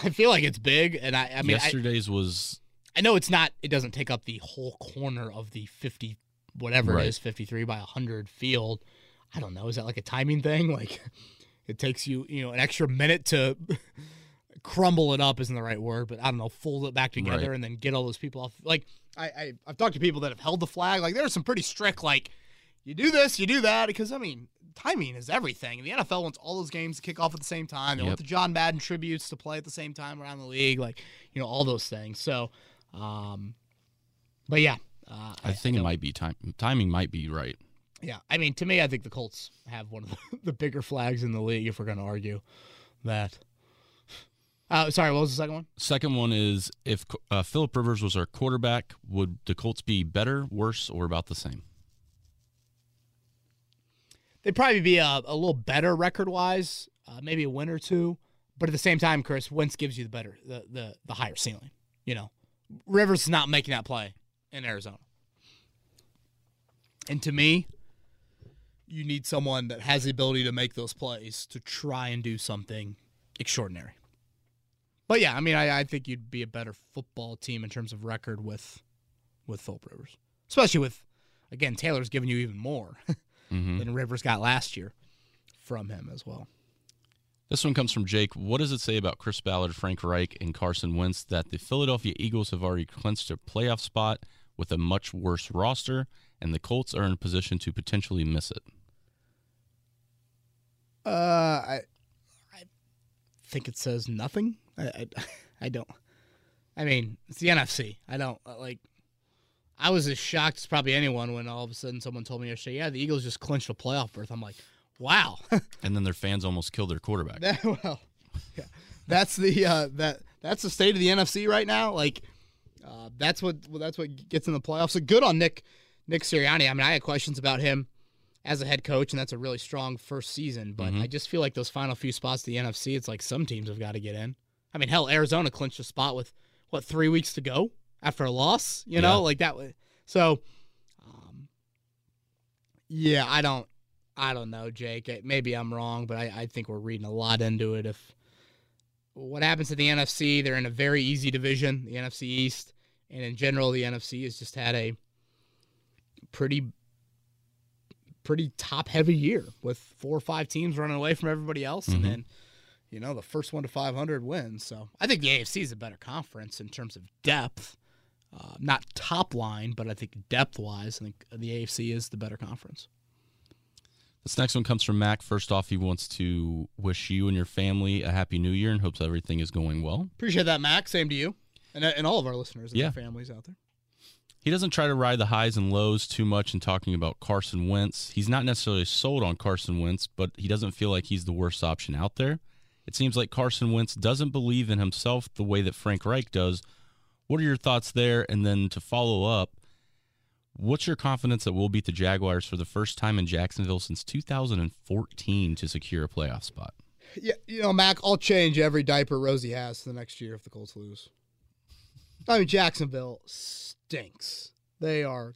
I feel like it's big, and I, I mean, I, yesterday's was I know it's not. It doesn't take up the whole corner of the fifty, whatever Right. it is, fifty-three by hundred field. I don't know. Is that like a timing thing? Like, it takes you, you know, an extra minute to crumble it up. Isn't the right word, but I don't know. Fold it back together Right. and then get all those people off. Like, I, I, I've talked to people that have held the flag. Like, there's some pretty strict. Like, you do this, you do that, because I mean, timing is everything. The NFL wants all those games to kick off at the same time. They want the John Madden tributes to play at the same time around the league. Like, you know, all those things. So, um, but yeah, uh, I think it might be time. Timing might be right. Yeah, I mean, to me, I think the Colts have one of the, the bigger flags in the league. If we're going to argue that. Uh, sorry, what was the second one? Second one is if uh, Philip Rivers was our quarterback, would the Colts be better, worse, or about the same? They'd probably be a, a little better record wise, uh, maybe a win or two. But at the same time, Chris Wentz gives you the better, the the the higher ceiling. You know, Rivers is not making that play in Arizona. And to me, you need someone that has the ability to make those plays to try and do something extraordinary. But yeah, I mean, I, I think you'd be a better football team in terms of record with with Philip Rivers, especially with again Taylor's giving you even more Mm-hmm. than Rivers got last year from him as well. This one comes from Jake. What does it say about Chris Ballard, Frank Reich, and Carson Wentz that the Philadelphia Eagles have already clinched a playoff spot with a much worse roster, and the Colts are in a position to potentially miss it? Uh, I, I think it says nothing. I, I, I don't. I mean, it's the NFC. I don't uh, like. I was as shocked as probably anyone when all of a sudden someone told me yesterday, "Yeah, the Eagles just clinched a playoff berth." I'm like, "Wow." And then their fans almost killed their quarterback. that, well, yeah, that's the uh, that that's the state of the NFC right now. Like, uh, that's what well, that's what gets in the playoffs. So good on Nick Nick Sirianni. I mean, I had questions about him as a head coach, and that's a really strong first season. But I just feel like those final few spots of the NFC, it's like some teams have got to get in. I mean, hell, Arizona clinched a spot with what three weeks to go after a loss. You know, Yeah. like that. So, um, yeah, I don't, I don't know, Jake. Maybe I'm wrong, but I, I think we're reading a lot into it. If what happens to the NFC, they're in a very easy division, the NFC East, and in general, the NFC has just had a pretty, pretty top heavy year with four or five teams running away from everybody else, Mhm. and then. You know, the first one to 500 wins. So I think the AFC is a better conference in terms of depth. Uh, not top line, but I think depth wise, I think the AFC is the better conference. This next one comes from Mac. First off, he wants to wish you and your family a happy new year and hopes everything is going well. Appreciate that, Mac. Same to you, and uh, and all of our listeners and Yeah. their families out there. He doesn't try to ride the highs and lows too much in talking about Carson Wentz. He's not necessarily sold on Carson Wentz, but he doesn't feel like he's the worst option out there. It seems like Carson Wentz doesn't believe in himself the way that Frank Reich does. What are your thoughts there? And then to follow up, what's your confidence that we'll beat the Jaguars for the first time in Jacksonville since 2014 to secure a playoff spot? Yeah, you know, Mac, I'll change every diaper Rosie has for the next year if the Colts lose. I mean, Jacksonville stinks. They are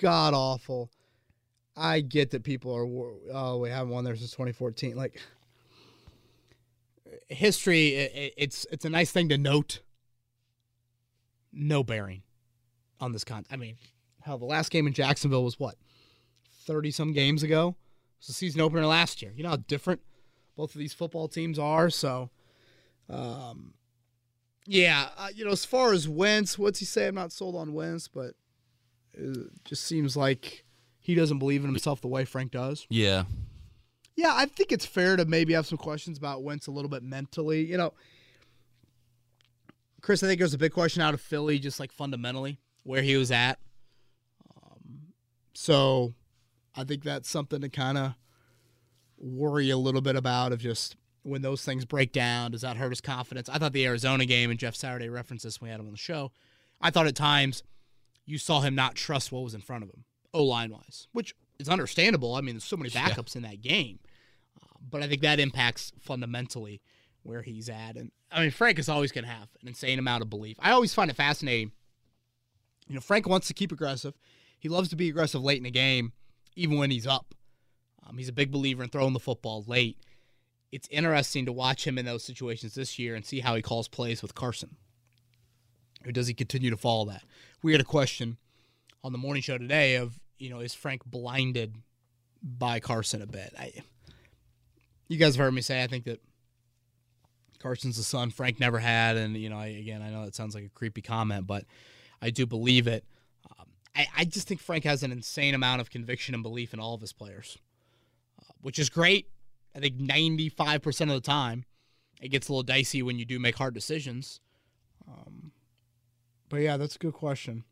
god awful. I get that people are, oh, we haven't won there since 2014. Like, history, i i- it's it's a nice thing to note. No bearing on this con. I mean, hell, the last game in Jacksonville was what, 30 some games ago? It was the season opener last year. You know how different both of these football teams are. So, um, yeah, uh, you know, as far as Wentz, what's he say? I'm not sold on Wentz, but it just seems like he doesn't believe in himself the way Frank does. Yeah. Yeah, I think it's fair to maybe have some questions about Wentz a little bit mentally. You know, Chris, I think there's a big question out of Philly, just like fundamentally where he was at. Um, so I think that's something to kind of worry a little bit about of just when those things break down, does that hurt his confidence? I thought the Arizona game, and Jeff Saturday referenced this when we had him on the show. I thought at times you saw him not trust what was in front of him, O line wise, which is understandable. I mean, there's so many Yeah. backups in that game. Uh, but I think that impacts fundamentally where he's at. And I mean, Frank is always going to have an insane amount of belief. I always find it fascinating. You know, Frank wants to keep aggressive. He loves to be aggressive late in the game, even when he's up. Um, he's a big believer in throwing the football late. It's interesting to watch him in those situations this year and see how he calls plays with Carson. Or does he continue to follow that? We had a question on the morning show today of, you know, is Frank blinded by Carson a bit? I, you guys have heard me say I think that Carson's the son Frank never had, and you know, I, again, I know that sounds like a creepy comment, but I do believe it. Um, I, I just think Frank has an insane amount of conviction and belief in all of his players, uh, which is great. I think 95% of the time, it gets a little dicey when you do make hard decisions. Um, but yeah, that's a good question.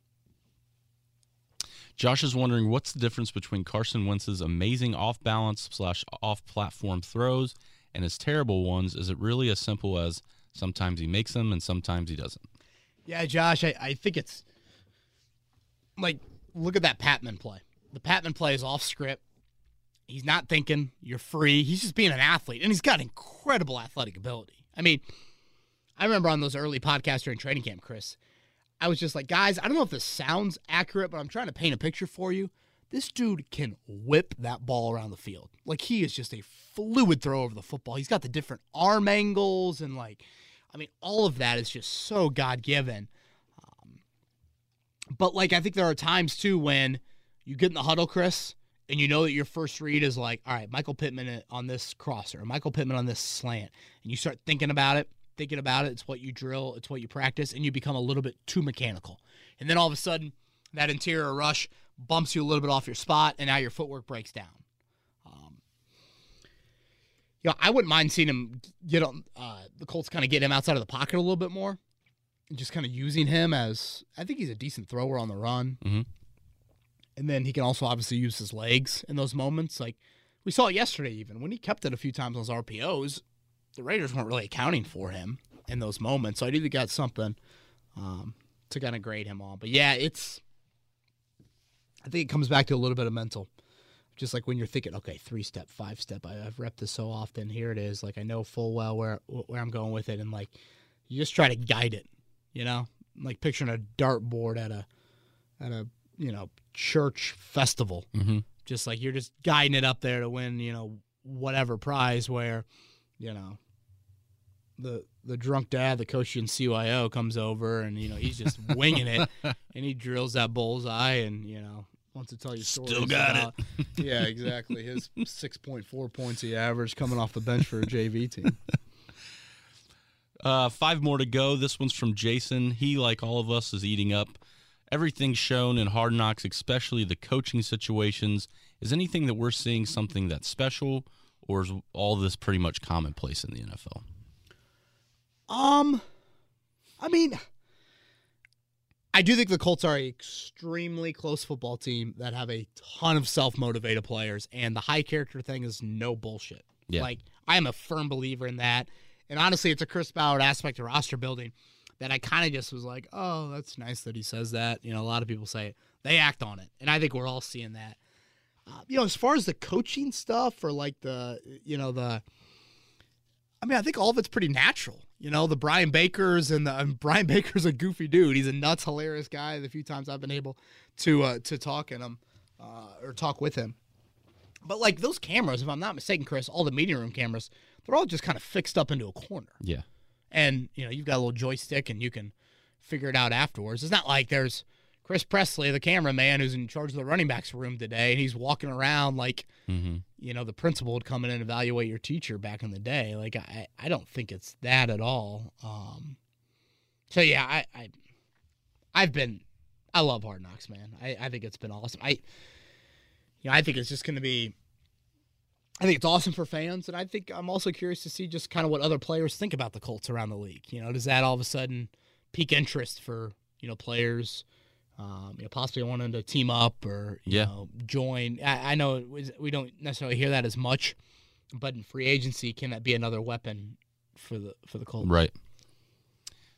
Josh is wondering what's the difference between Carson Wentz's amazing off balance slash off platform throws and his terrible ones. Is it really as simple as sometimes he makes them and sometimes he doesn't? Yeah, Josh, I, I think it's like look at that Patmon play. The Patmon play is off script. He's not thinking. You're free. He's just being an athlete, and he's got incredible athletic ability. I mean, I remember on those early podcasts during training camp, Chris, I was just like, guys, I don't know if this sounds accurate, but I'm trying to paint a picture for you. This dude can whip that ball around the field. Like he is just a fluid throw over the football. He's got the different arm angles and like, I mean, all of that is just so God given. Um, but like, I think there are times too when you get in the huddle, Chris, and you know that your first read is like, all right, Michael Pittman on this crosser, Michael Pittman on this slant, and you start thinking about it, thinking about it. It's what you drill, it's what you practice, and you become a little bit too mechanical. And then all of a sudden, that interior rush bumps you a little bit off your spot, and now your footwork breaks down. Um, you know, I wouldn't mind seeing him get on uh, the Colts, kind of get him outside of the pocket a little bit more, and just kind of using him as I think he's a decent thrower on the run. Mhm. And then he can also obviously use his legs in those moments. Like we saw it yesterday, even when he kept it a few times on his RPOs, the Raiders weren't really accounting for him in those moments. So I do think that's something um, to kind of grade him on. But yeah, it's. I think it comes back to a little bit of mental. Just like when you're thinking, okay, three step, five step. I, I've repped this so often. Here it is. Like I know full well where where I'm going with it, and like you just try to guide it. You know, like picturing a dartboard at a at a you know church festival. Mm-hmm. Just like you're just guiding it up there to win. You know whatever prize. Where you know the the drunk dad, the coach in CYO, comes over and you know he's just winging it, and he drills that bullseye, and you know wants to tell you stories. Still got about, it. yeah, exactly. His six point four points he averaged coming off the bench for a JV team. Uh, five more to go. This one's from Jason. He, like all of us, is eating up everything shown in Hard Knocks, especially the coaching situations. Is anything that we're seeing something that's special, or is all this pretty much commonplace in the NFL? Um, I mean, I do think the Colts are an extremely close football team that have a ton of self motivated players, and the high character thing is no bullshit. Yeah. Like, I am a firm believer in that. And honestly, it's a Chris Ballard aspect of roster building that I kind of just was like, oh, that's nice that he says that. You know, a lot of people say it. They act on it. And I think we're all seeing that. Uh, you know, as far as the coaching stuff or like the, you know, the, I mean, I think all of it's pretty natural. You know, the Brian Bakers and the and Brian Baker's a goofy dude. He's a nuts, hilarious guy. The few times I've been able to uh, to talk in him uh, or talk with him, but like those cameras, if I'm not mistaken, Chris, all the meeting room cameras, they're all just kind of fixed up into a corner. Yeah. And you know, you've got a little joystick, and you can figure it out afterwards. It's not like there's Chris Presley, the cameraman, who's in charge of the running backs room today, and he's walking around like Mm-hmm. you know the principal would come in and evaluate your teacher back in the day like i i don't think it's that at all um so yeah i i i've been i love hard knocks man i i think it's been awesome i you know i think it's just going to be I think it's awesome for fans, and I think I'm also curious to see just kind of what other players think about the Colts around the league. You know, does that all of a sudden pique interest for you know players, um, you know, possibly wanting to team up or you Yeah. know join? I, I know was, we don't necessarily hear that as much, but in free agency, can that be another weapon for the for the Colts? Right.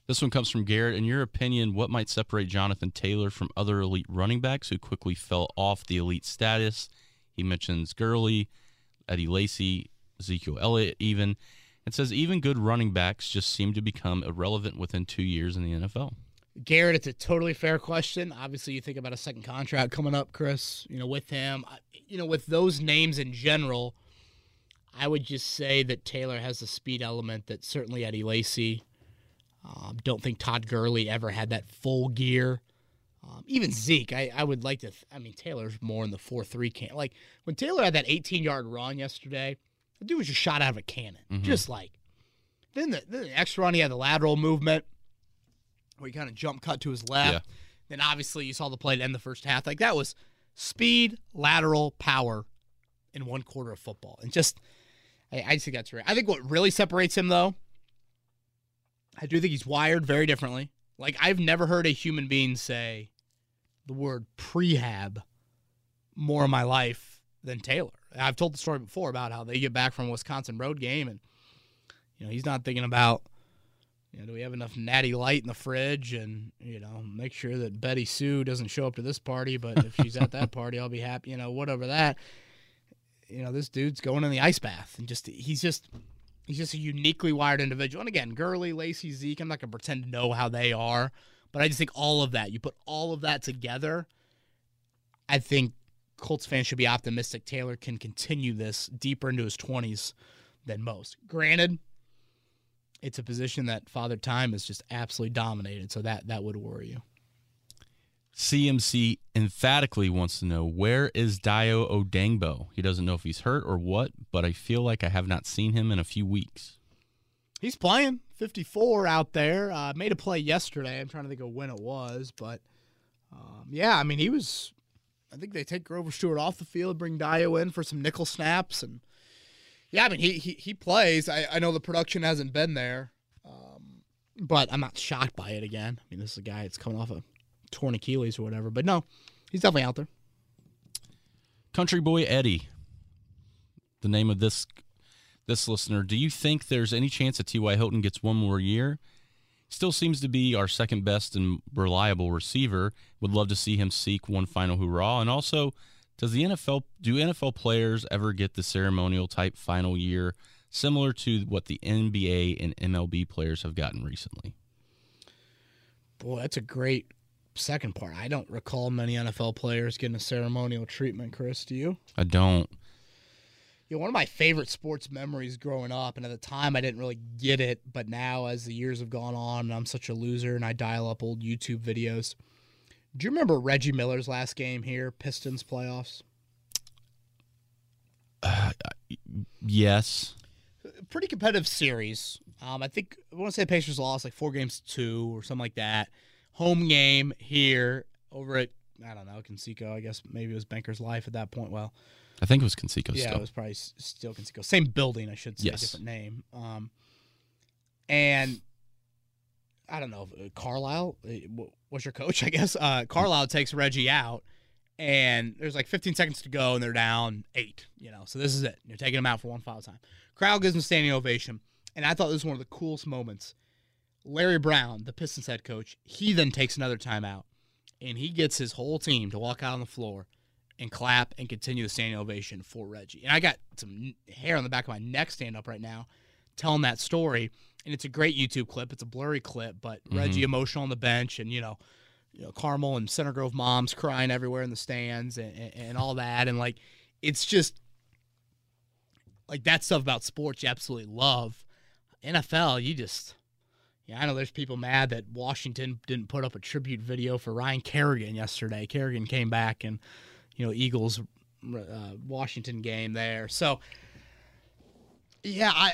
This one comes from Garrett. In your opinion, what might separate Jonathan Taylor from other elite running backs who quickly fell off the elite status? He mentions Gurley, Eddie Lacy, Ezekiel Elliott, even. It says even good running backs just seem to become irrelevant within two years in the NFL. Garrett, it's a totally fair question. Obviously, you think about a second contract coming up, Chris. You know, with him, you know, with those names in general, I would just say that Taylor has the speed element that certainly Eddie Lacy. Um, don't think Todd Gurley ever had that full gear. Um, even Zeke, I, I would like to. Th- I mean, Taylor's more in the four three can. Like when Taylor had that 18 yard run yesterday, the dude was just shot out of a cannon, Mhm. just like. Then the, then the next run, he had the lateral movement where he kind of jump cut to his left. Yeah. Then obviously you saw the play to end the first half. Like that was speed, lateral, power in one quarter of football. And just, I, I just think that's right. I think what really separates him though, I do think he's wired very differently. Like I've never heard a human being say the word prehab more in my life than Taylor. I've told the story before about how they get back from Wisconsin road game and you know, he's not thinking about you know, do we have enough natty light in the fridge and, you know, make sure that Betty Sue doesn't show up to this party, but if she's at that party, I'll be happy, you know, whatever that. You know, this dude's going in the ice bath and just he's just he's just a uniquely wired individual. And again, Gurley, Lacy, Zeke, I'm not gonna pretend to know how they are, but I just think all of that, you put all of that together, I think Colts fans should be optimistic Taylor can continue this deeper into his twenties than most. Granted, it's a position that Father Time has just absolutely dominated, so that that would worry you. CMC emphatically wants to know where is Dayo Odeyingbo? He doesn't know if he's hurt or what, but I feel like I have not seen him in a few weeks. He's playing 54 out there. Uh, made a play yesterday. I'm trying to think of when it was, but um, yeah, I mean, he was. I think they take Grover Stewart off the field, bring Dio in for some nickel snaps, and yeah, I mean, he he, he plays. I, I know the production hasn't been there, um, but I'm not shocked by it again. I mean, this is a guy that's coming off a torn Achilles or whatever, but no, he's definitely out there. Country Boy Eddie, the name of this this listener. Do you think there's any chance that T.Y. Hilton gets one more year? Still seems to be our second best and reliable receiver. Would love to see him seek one final hurrah. And also, does the NFL do NFL players ever get the ceremonial type final year similar to what the NBA and MLB players have gotten recently? Boy, that's a great second part. I don't recall many NFL players getting a ceremonial treatment, Chris. Do you? I don't. You know, one of my favorite sports memories growing up, and at the time I didn't really get it, but now as the years have gone on, and I'm such a loser, and I dial up old YouTube videos. Do you remember Reggie Miller's last game here, Pistons playoffs? Uh, yes. Pretty competitive series. Um, I think I want to say the Pacers lost like four games to two or something like that. Home game here over at I don't know Conseco. I guess maybe it was Banker's Life at that point. Well, I think it was Conseco yeah, still. it was probably still Conseco. Same building, I should say, Yes. different name. Um, and I don't know, uh, Carlisle uh, was your coach, I guess. Uh, Carlisle takes Reggie out, and there's like 15 seconds to go, and they're down eight. You know, so this is it. You're taking them out for one foul time. Crowd gives him a standing ovation, and I thought this was one of the coolest moments. Larry Brown, the Pistons head coach, he then takes another timeout, and he gets his whole team to walk out on the floor and clap and continue the standing ovation for Reggie. And I got some hair on the back of my neck stand up right now telling that story. And it's a great YouTube clip. It's a blurry clip, but Reggie emotional on the bench and, you know, you know, Carmel and Center Grove moms crying everywhere in the stands and, and, and all that. And like, it's just like that stuff about sports you absolutely love. NFL, you just, yeah, I know there's people mad that Washington didn't put up a tribute video for Ryan Kerrigan yesterday. Kerrigan came back and, you know, Eagles uh, Washington game there. So, yeah, I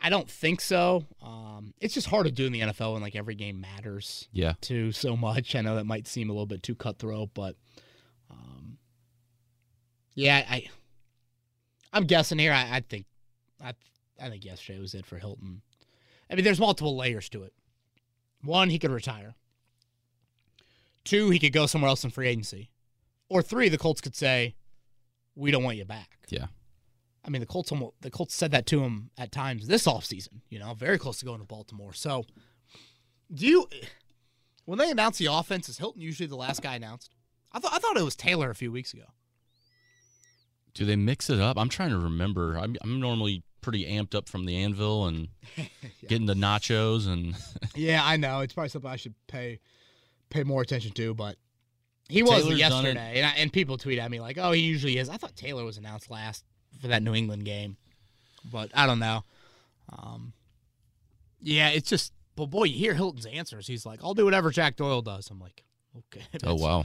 I don't think so. Um, it's just hard to do in the NFL when like every game matters Yeah. too so much. I know that might seem a little bit too cutthroat, but um, yeah, I I'm guessing here. I, I think I I think yesterday was it for Hilton. I mean, there's multiple layers to it. One, he could retire. Two, he could go somewhere else in free agency. Or three, the Colts could say, "We don't want you back." Yeah. I mean, the Colts almost, the Colts said that to him at times this offseason, you know, very close to going to Baltimore. So, do you when they announce the offense, is Hilton usually the last guy announced? I thought I thought it was Taylor a few weeks ago. Do they mix it up? I'm trying to remember. I'm, I'm normally pretty amped up from the anvil and getting the nachos and Yeah, I know. It's probably something I should pay pay more attention to, but he was yesterday, and, I, and people tweet at me like, "Oh, he usually is." I thought Taylor was announced last for that New England game, but I don't know. Um, yeah, it's just, but boy, you hear Hilton's answers. He's like, "I'll do whatever Jack Doyle does." I'm like, okay, oh wow.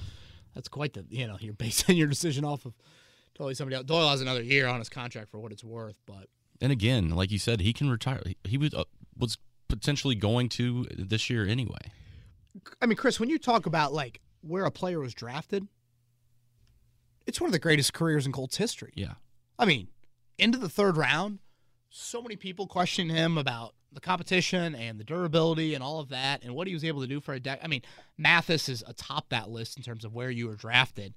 that's quite the you know you're basing your decision off of totally somebody else. Doyle has another year on his contract for what it's worth, but And again, like you said, he can retire. He, he was uh, was potentially going to this year anyway. I mean, Chris, when you talk about like where a player was drafted, it's one of the greatest careers in Colts history. Yeah. I mean, into the third round, so many people question him about the competition and the durability and all of that and what he was able to do for a decade. I mean, Mathis is atop that list in terms of where you were drafted.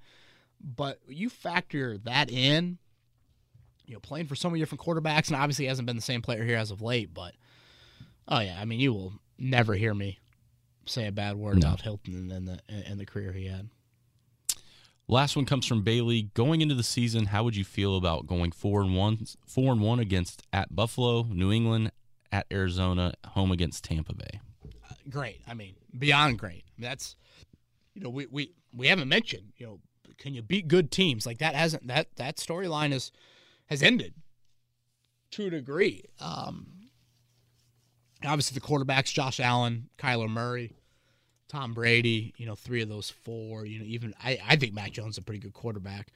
But you factor that in, you know, playing for so many different quarterbacks, and obviously he hasn't been the same player here as of late, but oh yeah, I mean, you will never hear me say a bad word No. about Hilton and the and the career he had. Last one comes from Bailey. Going into the season, how would you feel about going four and one, four and one against at Buffalo, New England, at Arizona, home against Tampa Bay? great. I mean, beyond great. That's you know, we we we haven't mentioned, you know, can you beat good teams? Like that hasn't that that storyline is has ended to a degree. Um obviously the quarterbacks, Josh Allen, Kyler Murray. Tom Brady, you know, three of those four. You know, even I, I think Mac Jones is a pretty good quarterback.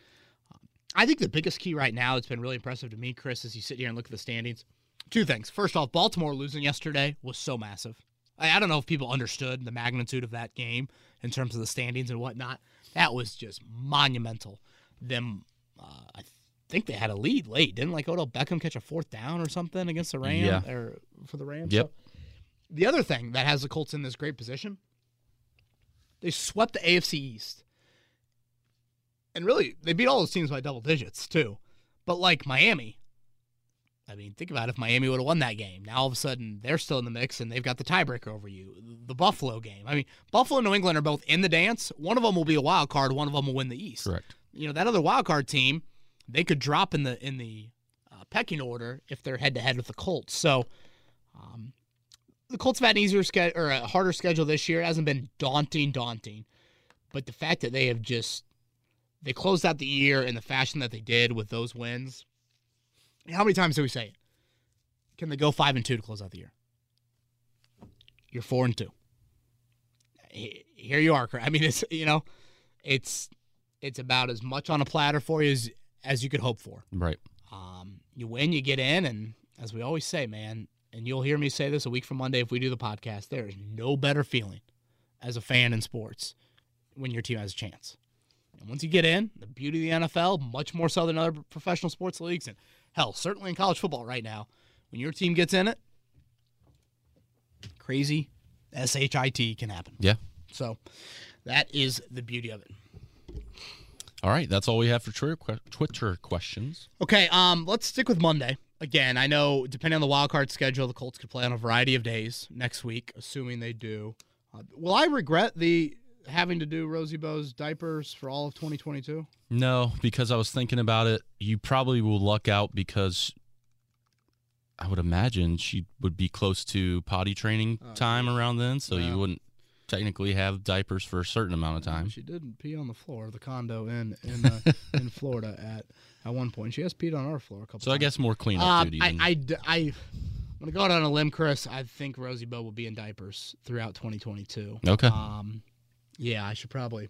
Um, I think the biggest key right now, it's been really impressive to me, Chris, as you sit here and look at the standings. Two things. First off, Baltimore losing yesterday was so massive. I, I don't know if people understood the magnitude of that game in terms of the standings and whatnot. That was just monumental. Them, uh, I think they had a lead late. Didn't like Odell Beckham catch a fourth down or something against the Rams Yeah. or for the Rams? Yep. So- the other thing that has the Colts in this great position, they swept the AFC East. And really, they beat all those teams by double digits, too. But like Miami, I mean, think about it, if Miami would have won that game. Now all of a sudden they're still in the mix and they've got the tiebreaker over you. The Buffalo game. I mean, Buffalo and New England are both in the dance. One of them will be a wild card, one of them will win the East Correct. you know that other wild card team, they could drop in the in the uh, pecking order if they're head to head with the Colts. So, um, the Colts have had an easier schedule or a harder schedule this year. It hasn't been daunting, daunting, but the fact that they have just they closed out the year in the fashion that they did with those wins. How many times do we say it? Can they go five and two to close out the year? You're four and two. Here you are. I mean, it's you know, it's it's about as much on a platter for you as as you could hope for. Right. Um, you win, you get in, and as we always say, man, and you'll hear me say this a week from Monday if we do the podcast. There is no better feeling as a fan in sports when your team has a chance. And once you get in, the beauty of the NFL, much more so than other professional sports leagues, and hell, certainly in college football right now, when your team gets in it, crazy shit can happen. Yeah. So that is the beauty of it. All right. That's all we have for Twitter, questions. Okay, um, let's stick with Monday. Again, I know depending on the wild card schedule, the Colts could play on a variety of days next week, assuming they do. Uh, will I regret the having to do Rosie Bo's diapers for all of 2022? No, because I was thinking about it. You probably will luck out because I would imagine she would be close to potty training Oh, time around then, so you wouldn't technically have diapers for a certain amount of time. She didn't pee on the floor of the condo in in uh, in Florida at at one point. She has peed on our floor a couple. So I guess more cleanup Um, duty. I, than- I, d- I, am gonna go out on a limb, Chris. I think Rosie Bo will be in diapers throughout 2022. okay. Um, yeah, I should probably.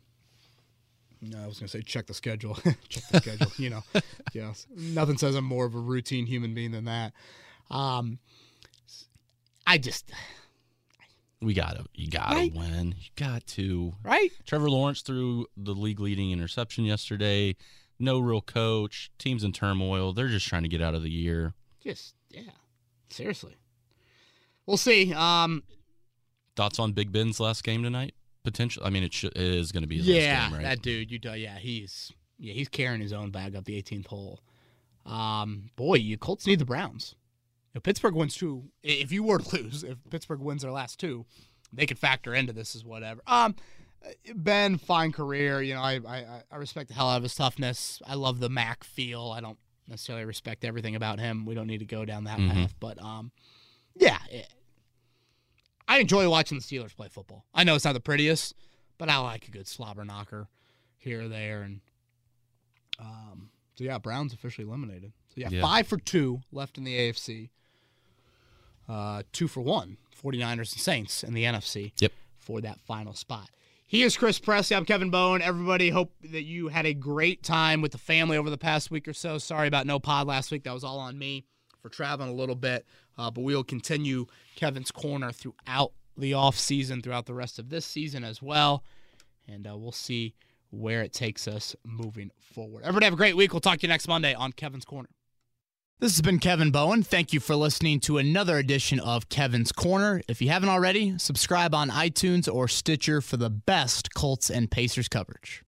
No, I was gonna say check the schedule. check the schedule. You know, yes. Nothing says I'm more of a routine human being than that. Um, I just we gotta, you gotta Right? win. You got to. right. Trevor Lawrence threw the league leading interception yesterday. No real coach. Team's in turmoil. They're just trying to get out of the year. Just yeah. Seriously. We'll see. Um, Thoughts on Big Ben's last game tonight? Potential. I mean, it, should, it is going to be his yeah, last game, right? that dude. You do, yeah, he's yeah he's carrying his own bag up the 18th hole. Um, boy, you Colts need the Browns. If Pittsburgh wins two, if you were to lose, if Pittsburgh wins their last two, they could factor into this as whatever. Um, Ben, fine career. You know, I I, I respect the hell out of his toughness. I love the Mac feel. I don't necessarily respect everything about him. We don't need to go down that Mhm. path, but um, yeah. it- I enjoy watching the Steelers play football. I know it's not the prettiest, but I like a good slobber knocker here or there. And um, so, yeah, Browns officially eliminated. So, yeah, Yeah. five for two left in the AFC, uh, two for one, 49ers and Saints in the NFC Yep. for that final spot. He is Chris Presley. I'm Kevin Bowen. Everybody, hope that you had a great time with the family over the past week or so. Sorry about no pod last week. That was all on me for traveling a little bit. Uh, but we'll continue Kevin's Corner throughout the off season, throughout the rest of this season as well. And uh, we'll see where it takes us moving forward. Everybody have a great week. We'll talk to you next Monday on Kevin's Corner. This has been Kevin Bowen. Thank you for listening to another edition of Kevin's Corner. If you haven't already, subscribe on iTunes or Stitcher for the best Colts and Pacers coverage.